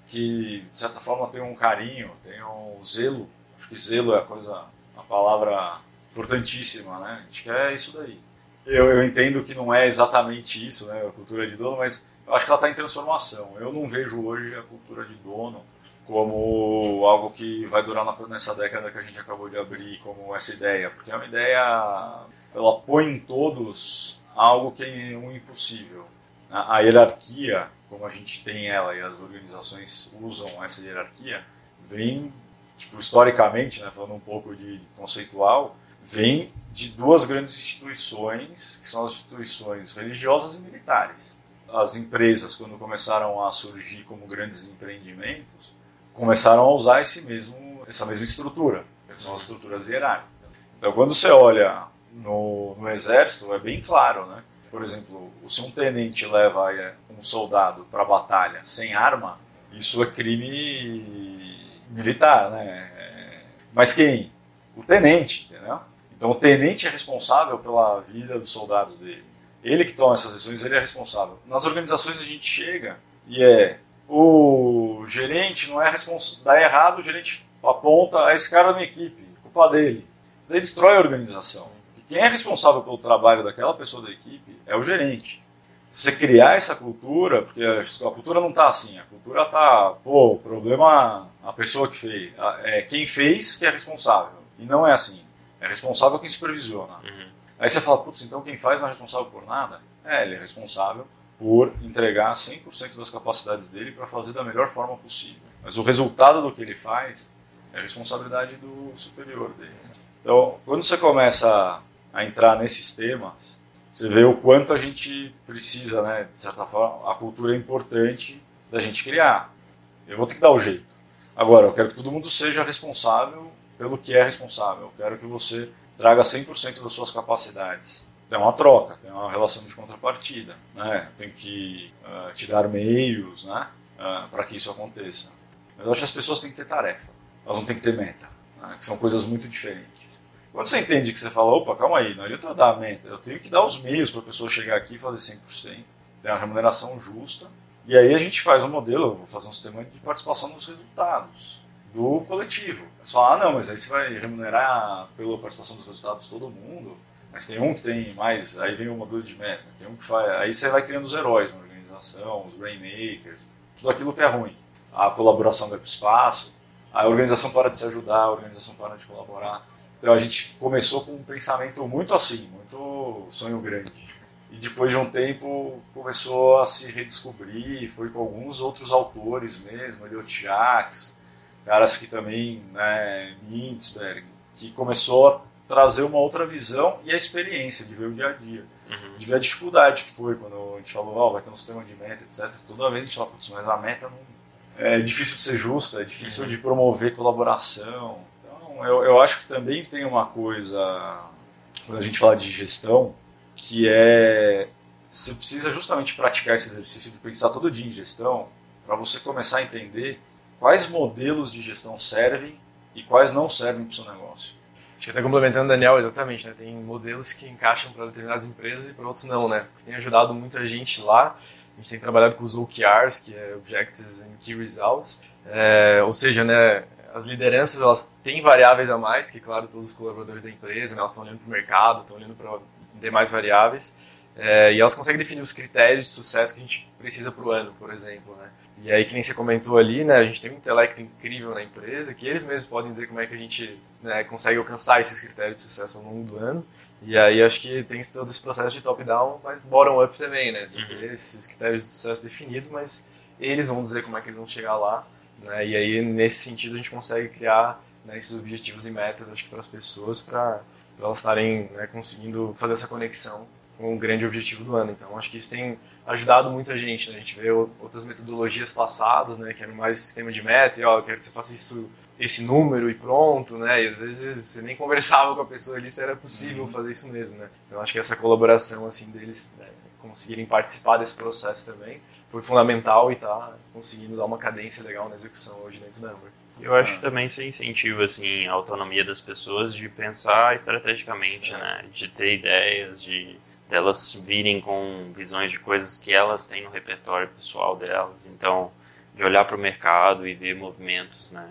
que de certa forma tenham um carinho, tenham um zelo. Acho que zelo é a coisa uma palavra importantíssima, né? A gente quer isso daí. Eu, eu entendo que não é exatamente isso, né, a cultura de dono, mas eu acho que ela está em transformação. Eu não vejo hoje a cultura de dono como algo que vai durar nessa década que a gente acabou de abrir, como essa ideia, porque é uma ideia, ela põe em todos algo que é um impossível. A, a hierarquia, como a gente tem ela e as organizações usam essa hierarquia, vem tipo, historicamente, né, falando um pouco de conceitual, vem de duas grandes instituições, que são as instituições religiosas e militares. As empresas, quando começaram a surgir como grandes empreendimentos, começaram a usar esse mesmo, essa mesma estrutura, que são as estruturas hierárquicas. Então, quando você olha no, no exército, é bem claro, né? Por exemplo, se um tenente leva um soldado para batalha sem arma, isso é crime militar, né? Mas quem? O tenente, entendeu? Então o tenente é responsável pela vida dos soldados dele. Ele que toma essas decisões, ele é responsável. Nas organizações a gente chega e é o gerente não é responsável, dá errado, o gerente aponta a esse cara da minha equipe, culpa dele. Isso daí destrói a organização. E quem é responsável pelo trabalho daquela pessoa da equipe é o gerente você criar essa cultura, porque a cultura não está assim, a cultura está, pô, o problema a pessoa que fez, é quem fez que é responsável. E não é assim. É responsável quem supervisiona. Uhum. Aí você fala, putz, então quem faz não é responsável por nada? É, ele é responsável por entregar 100% das capacidades dele para fazer da melhor forma possível. Mas o resultado do que ele faz é responsabilidade do superior dele. Então, quando você começa a entrar nesses temas, você vê o quanto a gente precisa, né? De certa forma, a cultura é importante da gente criar. Eu vou ter que dar o jeito. Agora, eu quero que todo mundo seja responsável pelo que é responsável. Eu quero que você traga 100% das suas capacidades. Tem uma troca, tem uma relação de contrapartida. Né? Tem que uh, te dar meios né? Uh, para que isso aconteça. Mas eu acho que as pessoas têm que ter tarefa. Elas não têm que ter meta. Né? Que são coisas muito diferentes. Quando você entende que você fala, opa, calma aí, não adianta dar a meta, eu tenho que dar os meios para a pessoa chegar aqui e fazer 100%, ter uma remuneração justa, e aí a gente faz um modelo, vou fazer um sistema de participação nos resultados do coletivo. Você fala, ah, não, mas aí você vai remunerar pela participação dos resultados todo mundo, mas tem um que tem mais, aí vem o modelo de meta, tem um que faz, aí você vai criando os heróis na organização, os brainmakers, tudo aquilo que é ruim. A colaboração vai para o espaço, a organização para de se ajudar, a organização para de colaborar. Então a gente começou com um pensamento muito assim, muito sonho grande. E depois de um tempo começou a se redescobrir, foi com alguns outros autores mesmo, Eliot caras que também, né, Mintzberg, que começou a trazer uma outra visão e a experiência de ver o dia a dia. Uhum. De ver a dificuldade que foi quando a gente falou, oh, vai ter um sistema de meta, etc. Toda vez a gente fala, putz, mas a meta não... é difícil de ser justa, é difícil uhum. de promover colaboração, eu, eu acho que também tem uma coisa, quando a gente fala de gestão, que é. Você precisa justamente praticar esse exercício de pensar todo dia em gestão para você começar a entender quais modelos de gestão servem e quais não servem para o seu negócio. Acho que até complementando o Daniel, exatamente, né? Tem modelos que encaixam para determinadas empresas e para outros não, né? Porque tem ajudado muita gente lá. A gente tem trabalhado com os OKRs, que é Objectives and Key Results. É, ou seja, né, as lideranças elas têm variáveis a mais, que claro, todos os colaboradores da empresa, né, elas estão olhando para o mercado, estão olhando para demais variáveis, É, e elas conseguem definir os critérios de sucesso que a gente precisa para o ano, por exemplo. Né? E aí, que nem você comentou ali, né, a gente tem um intelecto incrível na empresa, que eles mesmos podem dizer como é que a gente né, consegue alcançar esses critérios de sucesso ao longo do ano. E aí acho que tem todo esse processo de top-down, mas bottom-up também, né? De ter uhum. esses critérios de sucesso definidos, mas eles vão dizer como é que eles vão chegar lá. Né? E aí, nesse sentido, a gente consegue criar né, esses objetivos e metas, acho que para as pessoas, para elas estarem né, conseguindo fazer essa conexão com o grande objetivo do ano. Então, acho que isso tem ajudado muita gente. Né? A gente vê outras metodologias passadas, né, que eram mais sistema de meta, e ó, eu quero que você faça isso, esse número e pronto, né? E às vezes você nem conversava com a pessoa ali se era possível uhum. fazer isso mesmo, né? Então acho que essa colaboração assim deles né, conseguirem participar desse processo também foi fundamental e está conseguindo dar uma cadência legal na execução hoje dentro da Amber. Eu acho que também isso incentiva assim, a autonomia das pessoas de pensar estrategicamente, Sim. né? de ter ideias, de delas virem com visões de coisas que elas têm no repertório pessoal delas. Então, de olhar para o mercado e ver movimentos, né?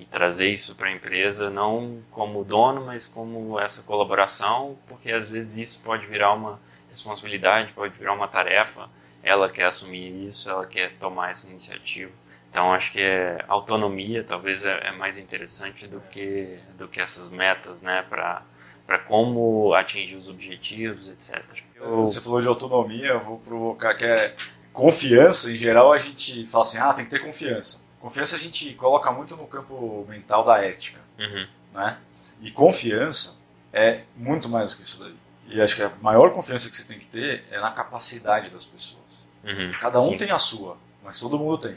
E trazer isso para a empresa, não como dono, mas como essa colaboração, porque às vezes isso pode virar uma responsabilidade, pode virar uma tarefa. Ela quer assumir isso, ela quer tomar essa iniciativa. Então acho que é, autonomia talvez é, é, mais interessante do que do que essas metas, né, para como atingir os objetivos, etc. Eu... Você falou de autonomia, eu vou provocar que é confiança. Em geral a gente fala assim, ah, tem que ter confiança. Confiança a gente coloca muito no campo mental da ética, uhum. né? E confiança é muito mais do que isso daí. E acho que a maior confiança que você tem que ter é na capacidade das pessoas. Uhum. Cada um Sim. tem a sua, mas todo mundo tem.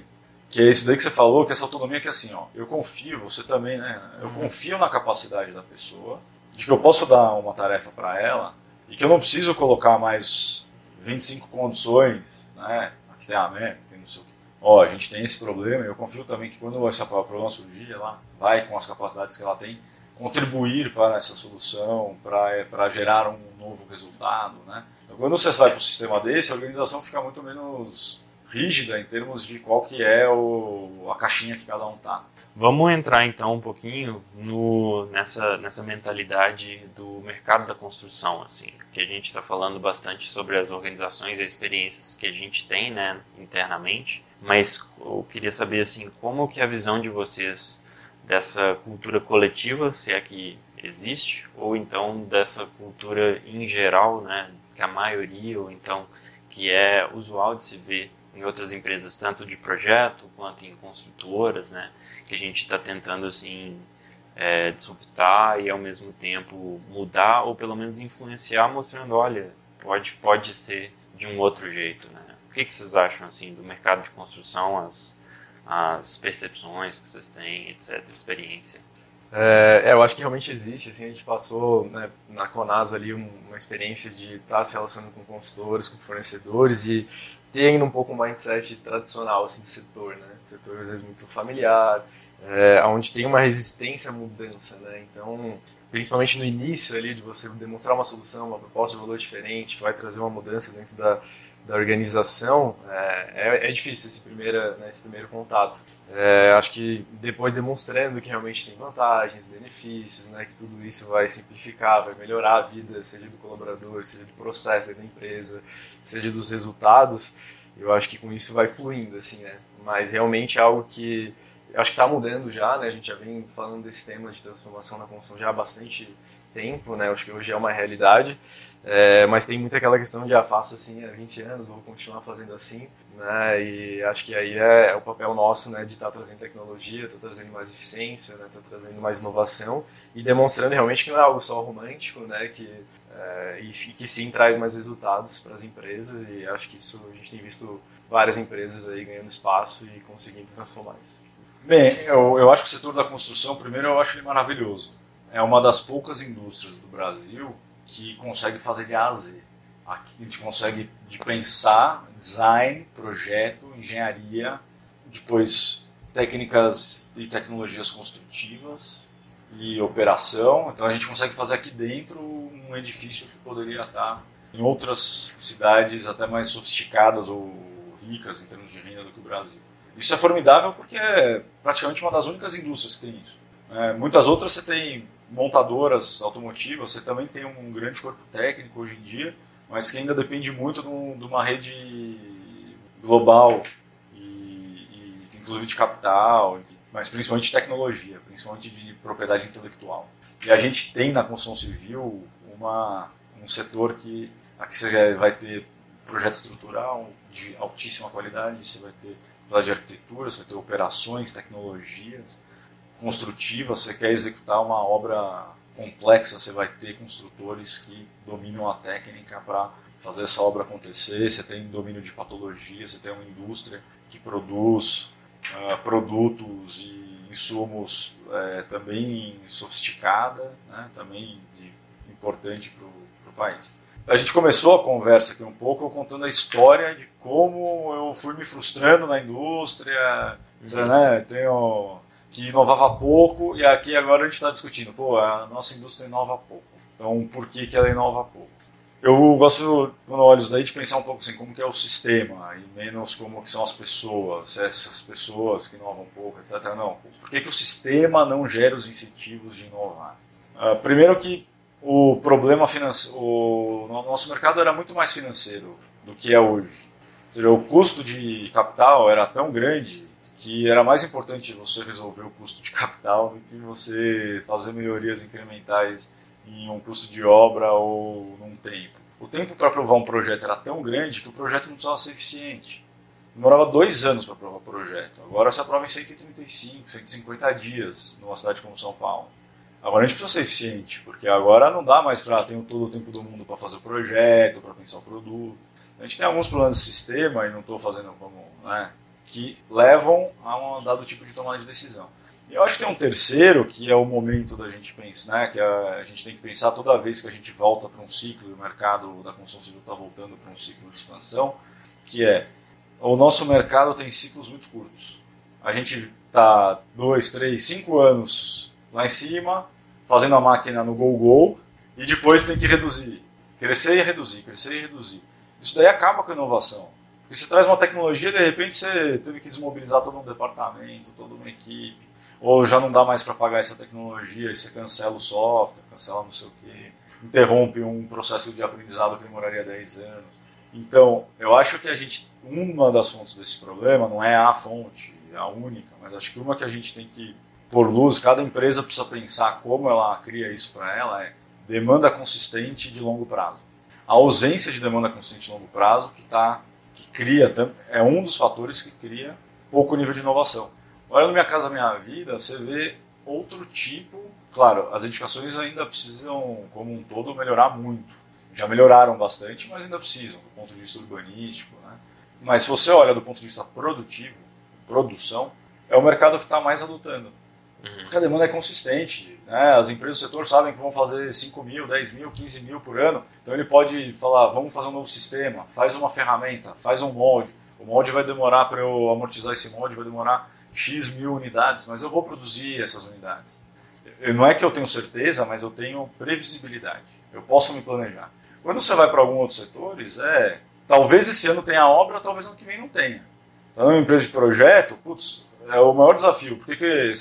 Que é isso daí que você falou, que essa autonomia que é assim, ó, eu confio, você também, né? Eu uhum. confio na capacidade da pessoa, de que eu posso dar uma tarefa para ela e que eu não preciso colocar mais 25 condições, né? Aqui tem a MEC, tem não sei o que. Ó, a gente tem esse problema, eu confio também que quando esse problema surgir, ela vai com as capacidades que ela tem contribuir para essa solução, para gerar um novo resultado, né? Então, quando você vai para um sistema desse, a organização fica muito menos rígida em termos de qual que é o, a caixinha que cada um tá. Vamos entrar então um pouquinho no, nessa, nessa mentalidade do mercado da construção, assim, que a gente está falando bastante sobre as organizações e experiências que a gente tem, né, internamente, mas eu queria saber assim, como que é a visão de vocês dessa cultura coletiva, se é que existe, ou então dessa cultura em geral, né, que a maioria, ou então que é usual de se ver em outras empresas, tanto de projeto quanto em construtoras, né? Que a gente está tentando assim é, disruptar e ao mesmo tempo mudar ou pelo menos influenciar, mostrando, olha, pode pode ser de um outro jeito, né? O que, que vocês acham assim do mercado de construção, as as percepções que vocês têm, etc, experiência? É, eu acho que realmente existe. Assim, a gente passou né, na Conasa ali uma experiência de estar tá se relacionando com consultores, com fornecedores e ter ainda um pouco um mindset tradicional assim, do setor, né? setor às vezes muito familiar, é, onde tem uma resistência à mudança, né? Então, principalmente no início ali de você demonstrar uma solução, uma proposta de valor diferente, que vai trazer uma mudança dentro da, da organização, é, é, é difícil esse, primeira, né, esse primeiro contato. É, acho que depois demonstrando que realmente tem vantagens, benefícios, né, que tudo isso vai simplificar, vai melhorar a vida, seja do colaborador, seja do processo da empresa, seja dos resultados, eu acho que com isso vai fluindo, assim, né? Mas realmente é algo que acho que está mudando já, né? A gente já vem falando desse tema de transformação na construção já há bastante tempo, né? Acho que hoje é uma realidade. É, mas tem muito aquela questão de, ah, faço assim há 20 anos, vou continuar fazendo assim, né? E acho que aí é, é o papel nosso, né, de estar tá trazendo tecnologia, estar tá trazendo mais eficiência, né, tá trazendo mais inovação e demonstrando realmente que não é algo só romântico, né, que é, e que sim traz mais resultados para as empresas e acho que isso a gente tem visto várias empresas aí ganhando espaço e conseguindo transformar isso. Bem, eu, eu acho que o setor da construção, primeiro, eu acho ele maravilhoso. É uma das poucas indústrias do Brasil que consegue fazer de A a Z. Aqui a gente consegue de pensar, design, projeto, engenharia, depois técnicas e tecnologias construtivas e operação. Então a gente consegue fazer aqui dentro um edifício que poderia estar em outras cidades até mais sofisticadas ou ricas em termos de renda do que o Brasil. Isso é formidável porque é praticamente uma das únicas indústrias que tem isso. É, muitas outras você tem montadoras automotivas, você também tem um grande corpo técnico hoje em dia, mas que ainda depende muito de uma rede global, e, e inclusive de capital, mas principalmente de tecnologia, principalmente de propriedade intelectual. E a gente tem na construção civil uma, um setor que aqui você vai ter projeto estrutural de altíssima qualidade, você vai ter de arquitetura, você vai ter operações, tecnologias construtivas, você quer executar uma obra complexa, você vai ter construtores que dominam a técnica para fazer essa obra acontecer, você tem domínio de patologia, você tem uma indústria que produz uh, produtos e insumos uh, também sofisticada, né, também de, importante para o país. A gente começou a conversa aqui um pouco contando a história de como eu fui me frustrando na indústria, né, tenho que inovava pouco e aqui agora a gente está discutindo, pô, a nossa indústria inova pouco. Então, por que, que ela inova pouco? Eu gosto, quando olho isso daí, de pensar um pouco assim, como que é o sistema, e menos como que são as pessoas, essas pessoas que inovam pouco, etc. Não, por que, que o sistema não gera os incentivos de inovar? Uh, primeiro que o problema financeiro, o nosso mercado era muito mais financeiro do que é hoje. Ou seja, o custo de capital era tão grande que era mais importante você resolver o custo de capital do que você fazer melhorias incrementais em um custo de obra ou num tempo. O tempo para aprovar um projeto era tão grande que o projeto não precisava ser eficiente. Demorava dois anos para aprovar o projeto. Agora se aprova em 135, 150 dias numa cidade como São Paulo. Agora a gente precisa ser eficiente, porque agora não dá mais para ter todo o tempo do mundo para fazer o projeto, para pensar o produto. A gente tem alguns problemas de sistema, e não estou fazendo como, né, que levam a um dado tipo de tomada de decisão. E eu acho que tem um terceiro, que é o momento da gente pensar, né, que a, gente tem que pensar toda vez que a gente volta para um ciclo, e o mercado da construção civil está voltando para um ciclo de expansão, que é o nosso mercado tem ciclos muito curtos. A gente está dois, três, cinco anos lá em cima, fazendo a máquina no go-go, e depois tem que reduzir. Crescer e reduzir, crescer e reduzir. Isso daí acaba com a inovação. Porque você traz uma tecnologia de repente você teve que desmobilizar todo um departamento, toda uma equipe ou já não dá mais para pagar essa tecnologia, e você cancela o software, cancela não sei o quê, interrompe um processo de aprendizado que demoraria 10 anos. Então, eu acho que a gente, uma das fontes desse problema, não é a fonte, é a única, mas acho que uma que a gente tem que pôr luz, cada empresa precisa pensar como ela cria isso para ela, é demanda consistente de longo prazo. A ausência de demanda consistente de longo prazo que, tá, que cria, é um dos fatores que cria pouco nível de inovação. Olha no Minha Casa Minha Vida, você vê outro tipo. Claro, as edificações ainda precisam, como um todo, melhorar muito. Já melhoraram bastante, mas ainda precisam, do ponto de vista urbanístico. Né? Mas se você olha do ponto de vista produtivo, produção, é o mercado que está mais adotando. Uhum. Porque a demanda é consistente. Né? As empresas do setor sabem que vão fazer 5 mil, 10 mil, 15 mil por ano. Então ele pode falar: vamos fazer um novo sistema, faz uma ferramenta, faz um molde. O molde vai demorar para eu amortizar esse molde, vai demorar X mil unidades, mas eu vou produzir essas unidades. Eu, não é que eu tenho certeza, mas eu tenho previsibilidade. Eu posso me planejar. Quando você vai para alguns outros setores, é talvez esse ano tenha obra, talvez ano que vem não tenha. Então, uma empresa de projeto, putz, é o maior desafio. Por que,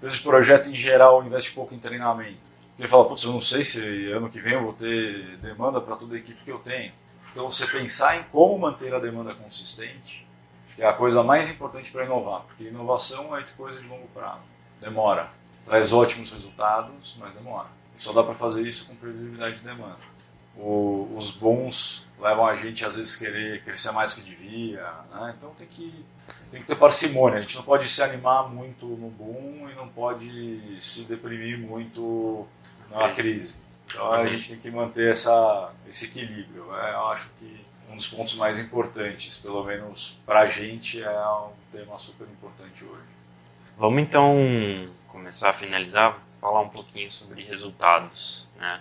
que empresa de projeto em geral investe pouco em treinamento? Porque fala, putz, eu não sei se ano que vem eu vou ter demanda para toda a equipe que eu tenho. Então, você pensar em como manter a demanda consistente é a coisa mais importante para inovar, porque inovação é coisa de longo prazo, demora, traz ótimos resultados, mas demora. E só dá para fazer isso com previsibilidade de demanda. O, os bons levam a gente às vezes querer crescer mais do que devia, né? então tem que tem que ter parcimônia. A gente não pode se animar muito no boom e não pode se deprimir muito na crise. Então a gente tem que manter essa, esse equilíbrio. Né? Eu acho que um dos pontos mais importantes, pelo menos para a gente, é um tema super importante hoje. Vamos então começar a finalizar, falar um pouquinho sobre resultados, né?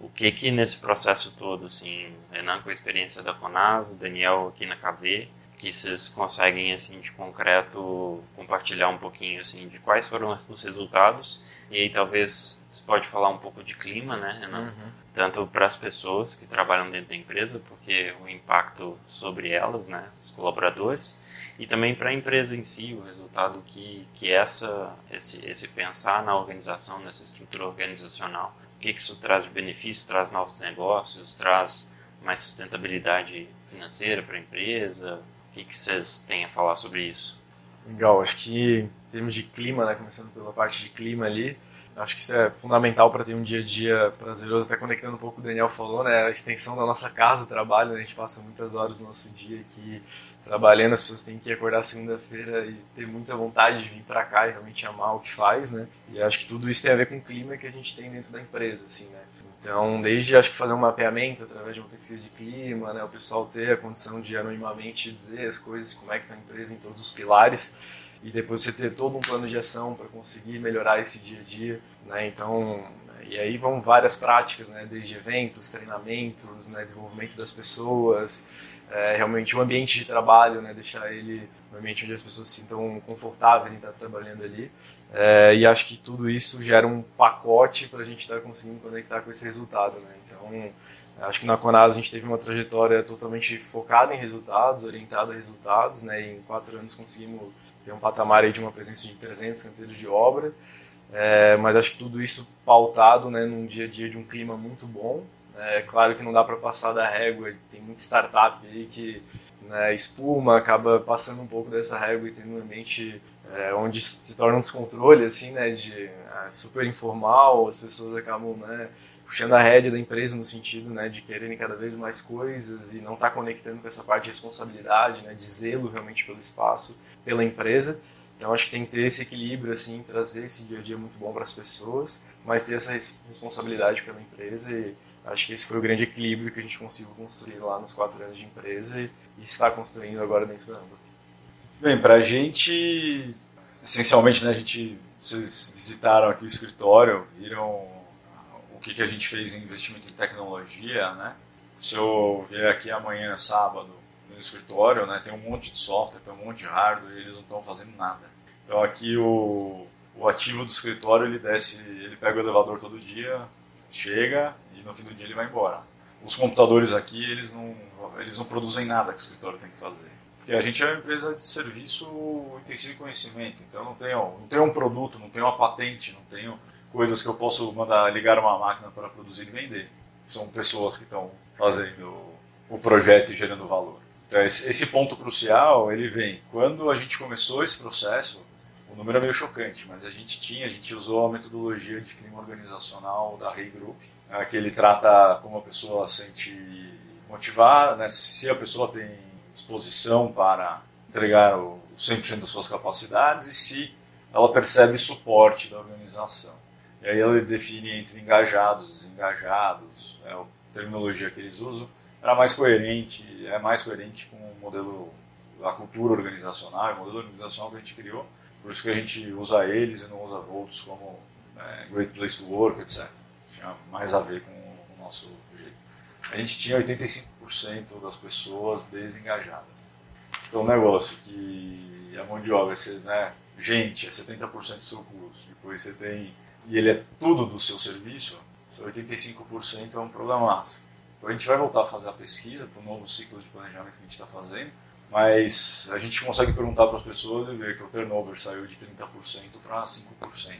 O que que nesse processo todo, assim, Renan com a experiência da Conaso, Daniel aqui na KV, que vocês conseguem, assim, de concreto, compartilhar um pouquinho, assim, de quais foram os resultados e aí talvez você pode falar um pouco de clima, né, Renan? Uhum tanto para as pessoas que trabalham dentro da empresa, porque o impacto sobre elas, né, os colaboradores, e também para a empresa em si, o resultado que, que essa, esse, esse pensar na organização, nessa estrutura organizacional, o que, que isso traz de benefício, traz novos negócios, traz mais sustentabilidade financeira para a empresa? O que, vocês têm a falar sobre isso? Legal, acho que em termos de clima, né, começando pela parte de clima ali, acho que isso é fundamental para ter um dia a dia prazeroso, até conectando um pouco o Daniel falou, né, a extensão da nossa casa, o trabalho, né, a gente passa muitas horas do nosso dia aqui trabalhando, as pessoas têm que acordar segunda-feira e ter muita vontade de vir para cá e realmente amar o que faz, né, e acho que tudo isso tem a ver com o clima que a gente tem dentro da empresa, assim, né, então, desde acho que fazer um mapeamento através de uma pesquisa de clima, né, o pessoal ter a condição de anonimamente dizer as coisas, como é que está a empresa em todos os pilares, e depois você ter todo um plano de ação para conseguir melhorar esse dia a dia, né? Então, e aí vão várias práticas, né, desde eventos, treinamentos, né, desenvolvimento das pessoas, é, realmente um ambiente de trabalho, né, deixar ele um ambiente onde as pessoas se sintam confortáveis em estar trabalhando ali. É, e acho que tudo isso gera um pacote para a gente estar conseguindo conectar com esse resultado. Né? Então, acho que na Conas a gente teve uma trajetória totalmente focada em resultados, orientada a resultados. Né? E em quatro anos conseguimos ter um patamar de uma presença de 300 canteiros de obra. É, mas acho que tudo isso pautado né, num dia a dia de um clima muito bom. É claro que não dá para passar da régua, tem muita startup aí que né, espuma, acaba passando um pouco dessa régua e tendo um ambiente é, onde se torna um descontrole, assim, né, de é, super informal, as pessoas acabam, né, puxando a rédea da empresa no sentido, né, de quererem cada vez mais coisas e não estar tá conectando com essa parte de responsabilidade, né, de zelo realmente pelo espaço, pela empresa. Então acho que tem que ter esse equilíbrio, assim, trazer esse dia a dia muito bom para as pessoas, mas ter essa responsabilidade pela empresa e acho que esse foi o grande equilíbrio que a gente conseguiu construir lá nos quatro anos de empresa e, e está construindo agora dentro da Amba. Bem, para a gente, essencialmente, né, a gente, vocês visitaram aqui o escritório, viram o que, que a gente fez em investimento em tecnologia, né? Se eu vier aqui amanhã, sábado, no escritório, né, tem um monte de software, tem um monte de hardware, e eles não estão fazendo nada. Então aqui o, o ativo do escritório, ele desce, ele pega o elevador todo dia, chega e no fim do dia ele vai embora. Os computadores aqui, eles não, eles não produzem nada que o escritório tem que fazer. Porque a gente é uma empresa de serviço intensivo em conhecimento, então não tenho, não tenho um produto, não tenho uma patente, não tenho coisas que eu posso mandar ligar uma máquina para produzir e vender. São pessoas que estão fazendo o projeto e gerando valor. Então esse ponto crucial, ele vem quando a gente começou esse processo, o número é meio chocante, mas a gente tinha, a gente usou a metodologia de clima organizacional da Rei Group, né, que ele trata como a pessoa sente motivar, né, se a pessoa tem disposição para entregar o 100% das suas capacidades e se ela percebe suporte da organização. E aí ela define entre engajados desengajados, é a terminologia que eles usam, era mais coerente, é mais coerente com o modelo, a cultura organizacional, o modelo organizacional que a gente criou, por isso que a gente usa eles e não usa outros como é, Great Place to Work, etc. Tinha mais a ver com o nosso jeito. A gente tinha 85 20% das pessoas desengajadas. Então, um negócio que a mão de obra, você, né, gente, é 70% do seu custo, depois você tem, e ele é tudo do seu serviço, 85% é um problemaço. Então, a gente vai voltar a fazer a pesquisa para o novo ciclo de planejamento que a gente está fazendo, mas a gente consegue perguntar para as pessoas e ver que o turnover saiu de 30% para 5%.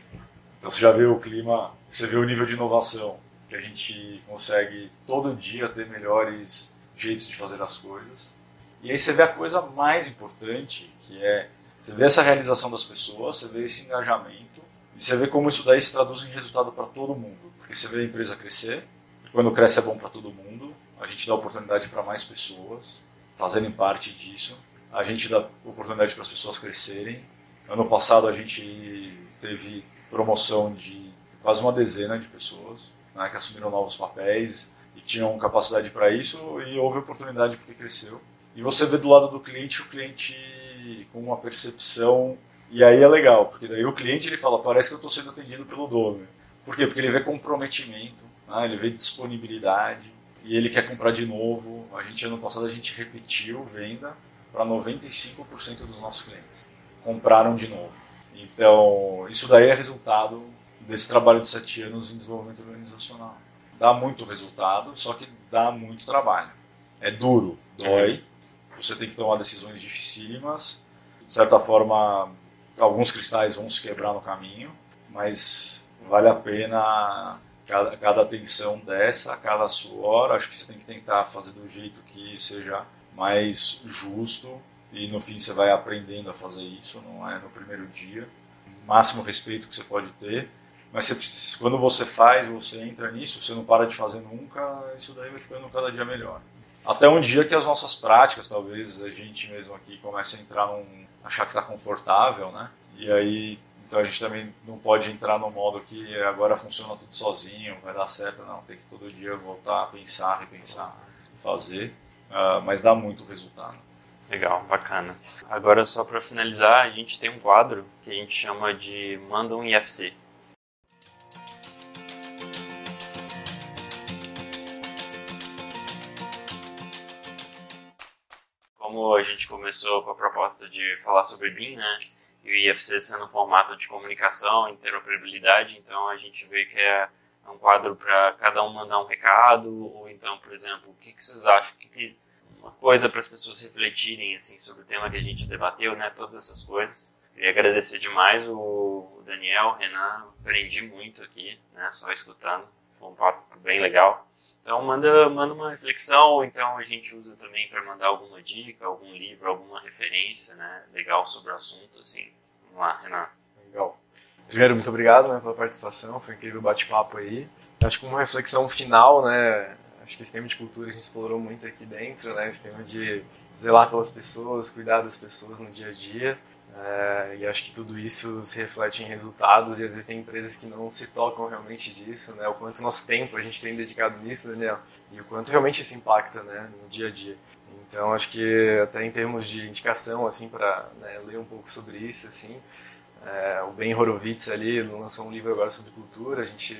Então você já vê o clima, você vê o nível de inovação, que a gente consegue todo dia ter melhores jeitos de fazer as coisas. E aí você vê a coisa mais importante, que é você vê essa realização das pessoas, você vê esse engajamento, e você vê como isso daí se traduz em resultado para todo mundo. Porque você vê a empresa crescer, e quando cresce é bom para todo mundo, a gente dá oportunidade para mais pessoas fazerem parte disso, a gente dá oportunidade para as pessoas crescerem. Ano passado a gente teve promoção de quase uma dezena de pessoas né, que assumiram novos papéis e tinham capacidade para isso e houve oportunidade porque cresceu. E você vê do lado do cliente o cliente com uma percepção e aí é legal, porque daí o cliente ele fala, parece que eu estou sendo atendido pelo dono. Por quê? Porque ele vê comprometimento, né? ele vê disponibilidade e ele quer comprar de novo. A gente ano passado a gente repetiu venda para 95% dos nossos clientes. Compraram de novo. Então, isso daí é resultado desse trabalho de sete anos em desenvolvimento organizacional. Dá muito resultado, só que dá muito trabalho. É duro, dói. Você tem que tomar decisões dificílimas. De certa forma, alguns cristais vão se quebrar no caminho, mas vale a pena cada, cada atenção dessa, cada suor, acho que você tem que tentar fazer do jeito que seja mais justo e no fim você vai aprendendo a fazer isso, não é no primeiro dia. Máximo respeito que você pode ter, mas você, quando você faz, você entra nisso, você não para de fazer nunca, isso daí vai ficando cada dia melhor. Até um dia que as nossas práticas, talvez a gente mesmo aqui comece a entrar num. achar que está confortável, né? E aí, então a gente também não pode entrar no modo que agora funciona tudo sozinho, vai dar certo, não. Tem que todo dia voltar, pensar, repensar, fazer. Uh, mas dá muito resultado. Legal, bacana. Agora, só para finalizar, a gente tem um quadro que a gente chama de Manda um IFC. Como a gente começou com a proposta de falar sobre BIM, né? E o IFC sendo um formato de comunicação, interoperabilidade, então a gente vê que é um quadro para cada um mandar um recado, ou então, por exemplo, o que, que vocês acham? Que, que, uma coisa para as pessoas refletirem assim sobre o tema que a gente debateu, né? Todas essas coisas. Queria agradecer demais o Daniel, o Renan, aprendi muito aqui, né? Só escutando, foi um papo bem legal. Então manda, manda uma reflexão, então a gente usa também para mandar alguma dica, algum livro, alguma referência, né, legal sobre o assunto, assim. Vamos lá, Renan. Legal. Primeiro, muito obrigado né, pela participação, foi um incrível bate-papo aí. Acho que uma reflexão final, né, acho que esse tema de cultura a gente explorou muito aqui dentro, né, esse tema de zelar pelas pessoas, cuidar das pessoas no dia a dia. É, e acho que tudo isso se reflete em resultados e às vezes tem empresas que não se tocam realmente disso, né? O quanto nosso tempo a gente tem dedicado nisso, Daniel, e o quanto realmente isso impacta, né, no dia a dia. Então acho que até em termos de indicação, assim, para né, ler um pouco sobre isso, assim, é, o Ben Horowitz ali lançou um livro agora sobre cultura. A gente,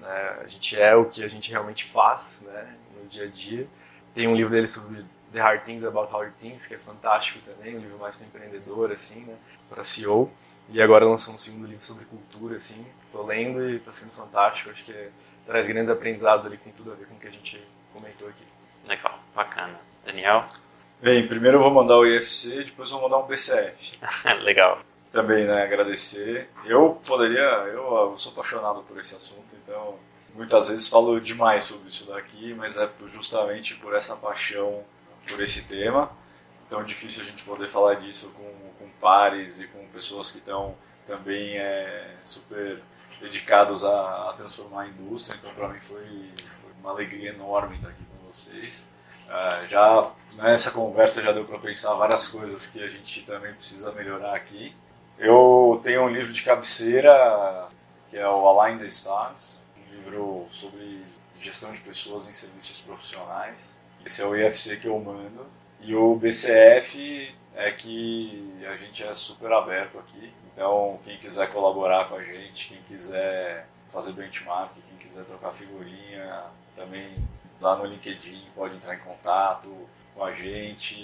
né, a gente é o que a gente realmente faz, né, no dia a dia. Tem um livro dele sobre The Hard Things About Hard Things, que é fantástico também, um livro mais para empreendedor, assim, né, para CEO. E agora lançou um segundo livro sobre cultura, assim, estou lendo e está sendo fantástico, acho que traz grandes aprendizados ali que tem tudo a ver com o que a gente comentou aqui. Legal, bacana. Daniel? Bem, primeiro eu vou mandar o IFC, depois eu vou mandar um BCF. <laughs> Legal. Também, né, agradecer. Eu poderia, eu, eu sou apaixonado por esse assunto, então muitas vezes falo demais sobre isso daqui, mas é justamente por essa paixão por esse tema. Então é difícil a gente poder falar disso com, com pares e com pessoas que estão também é, super dedicados a, a, transformar a indústria. Então para mim foi, foi, uma alegria enorme estar aqui com vocês. Uh, já nessa conversa já deu para pensar várias coisas que a gente também precisa melhorar aqui. Eu tenho um livro de cabeceira que é o Align the Stars, um livro sobre gestão de pessoas em serviços profissionais. Esse é o IFC que eu mando. E o BCF é que a gente é super aberto aqui. Então, quem quiser colaborar com a gente, quem quiser fazer benchmark, quem quiser trocar figurinha, também lá no LinkedIn pode entrar em contato com a gente.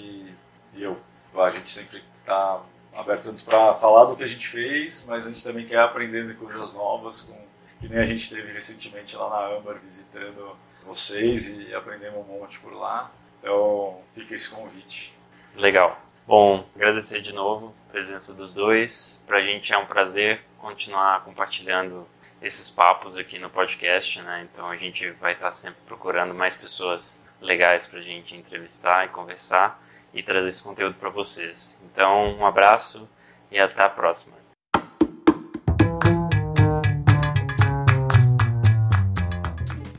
E eu, a gente sempre está aberto tanto para falar do que a gente fez, mas a gente também quer aprender coisas novas, com, que nem a gente teve recentemente lá na Ambar visitando vocês e aprendemos um monte por lá. Então fica esse convite. Legal. Bom, agradecer de novo a presença dos dois. Para a gente é um prazer continuar compartilhando esses papos aqui no podcast, né? Então a gente vai estar sempre procurando mais pessoas legais para a gente entrevistar e conversar e trazer esse conteúdo para vocês. Então um abraço e até a próxima.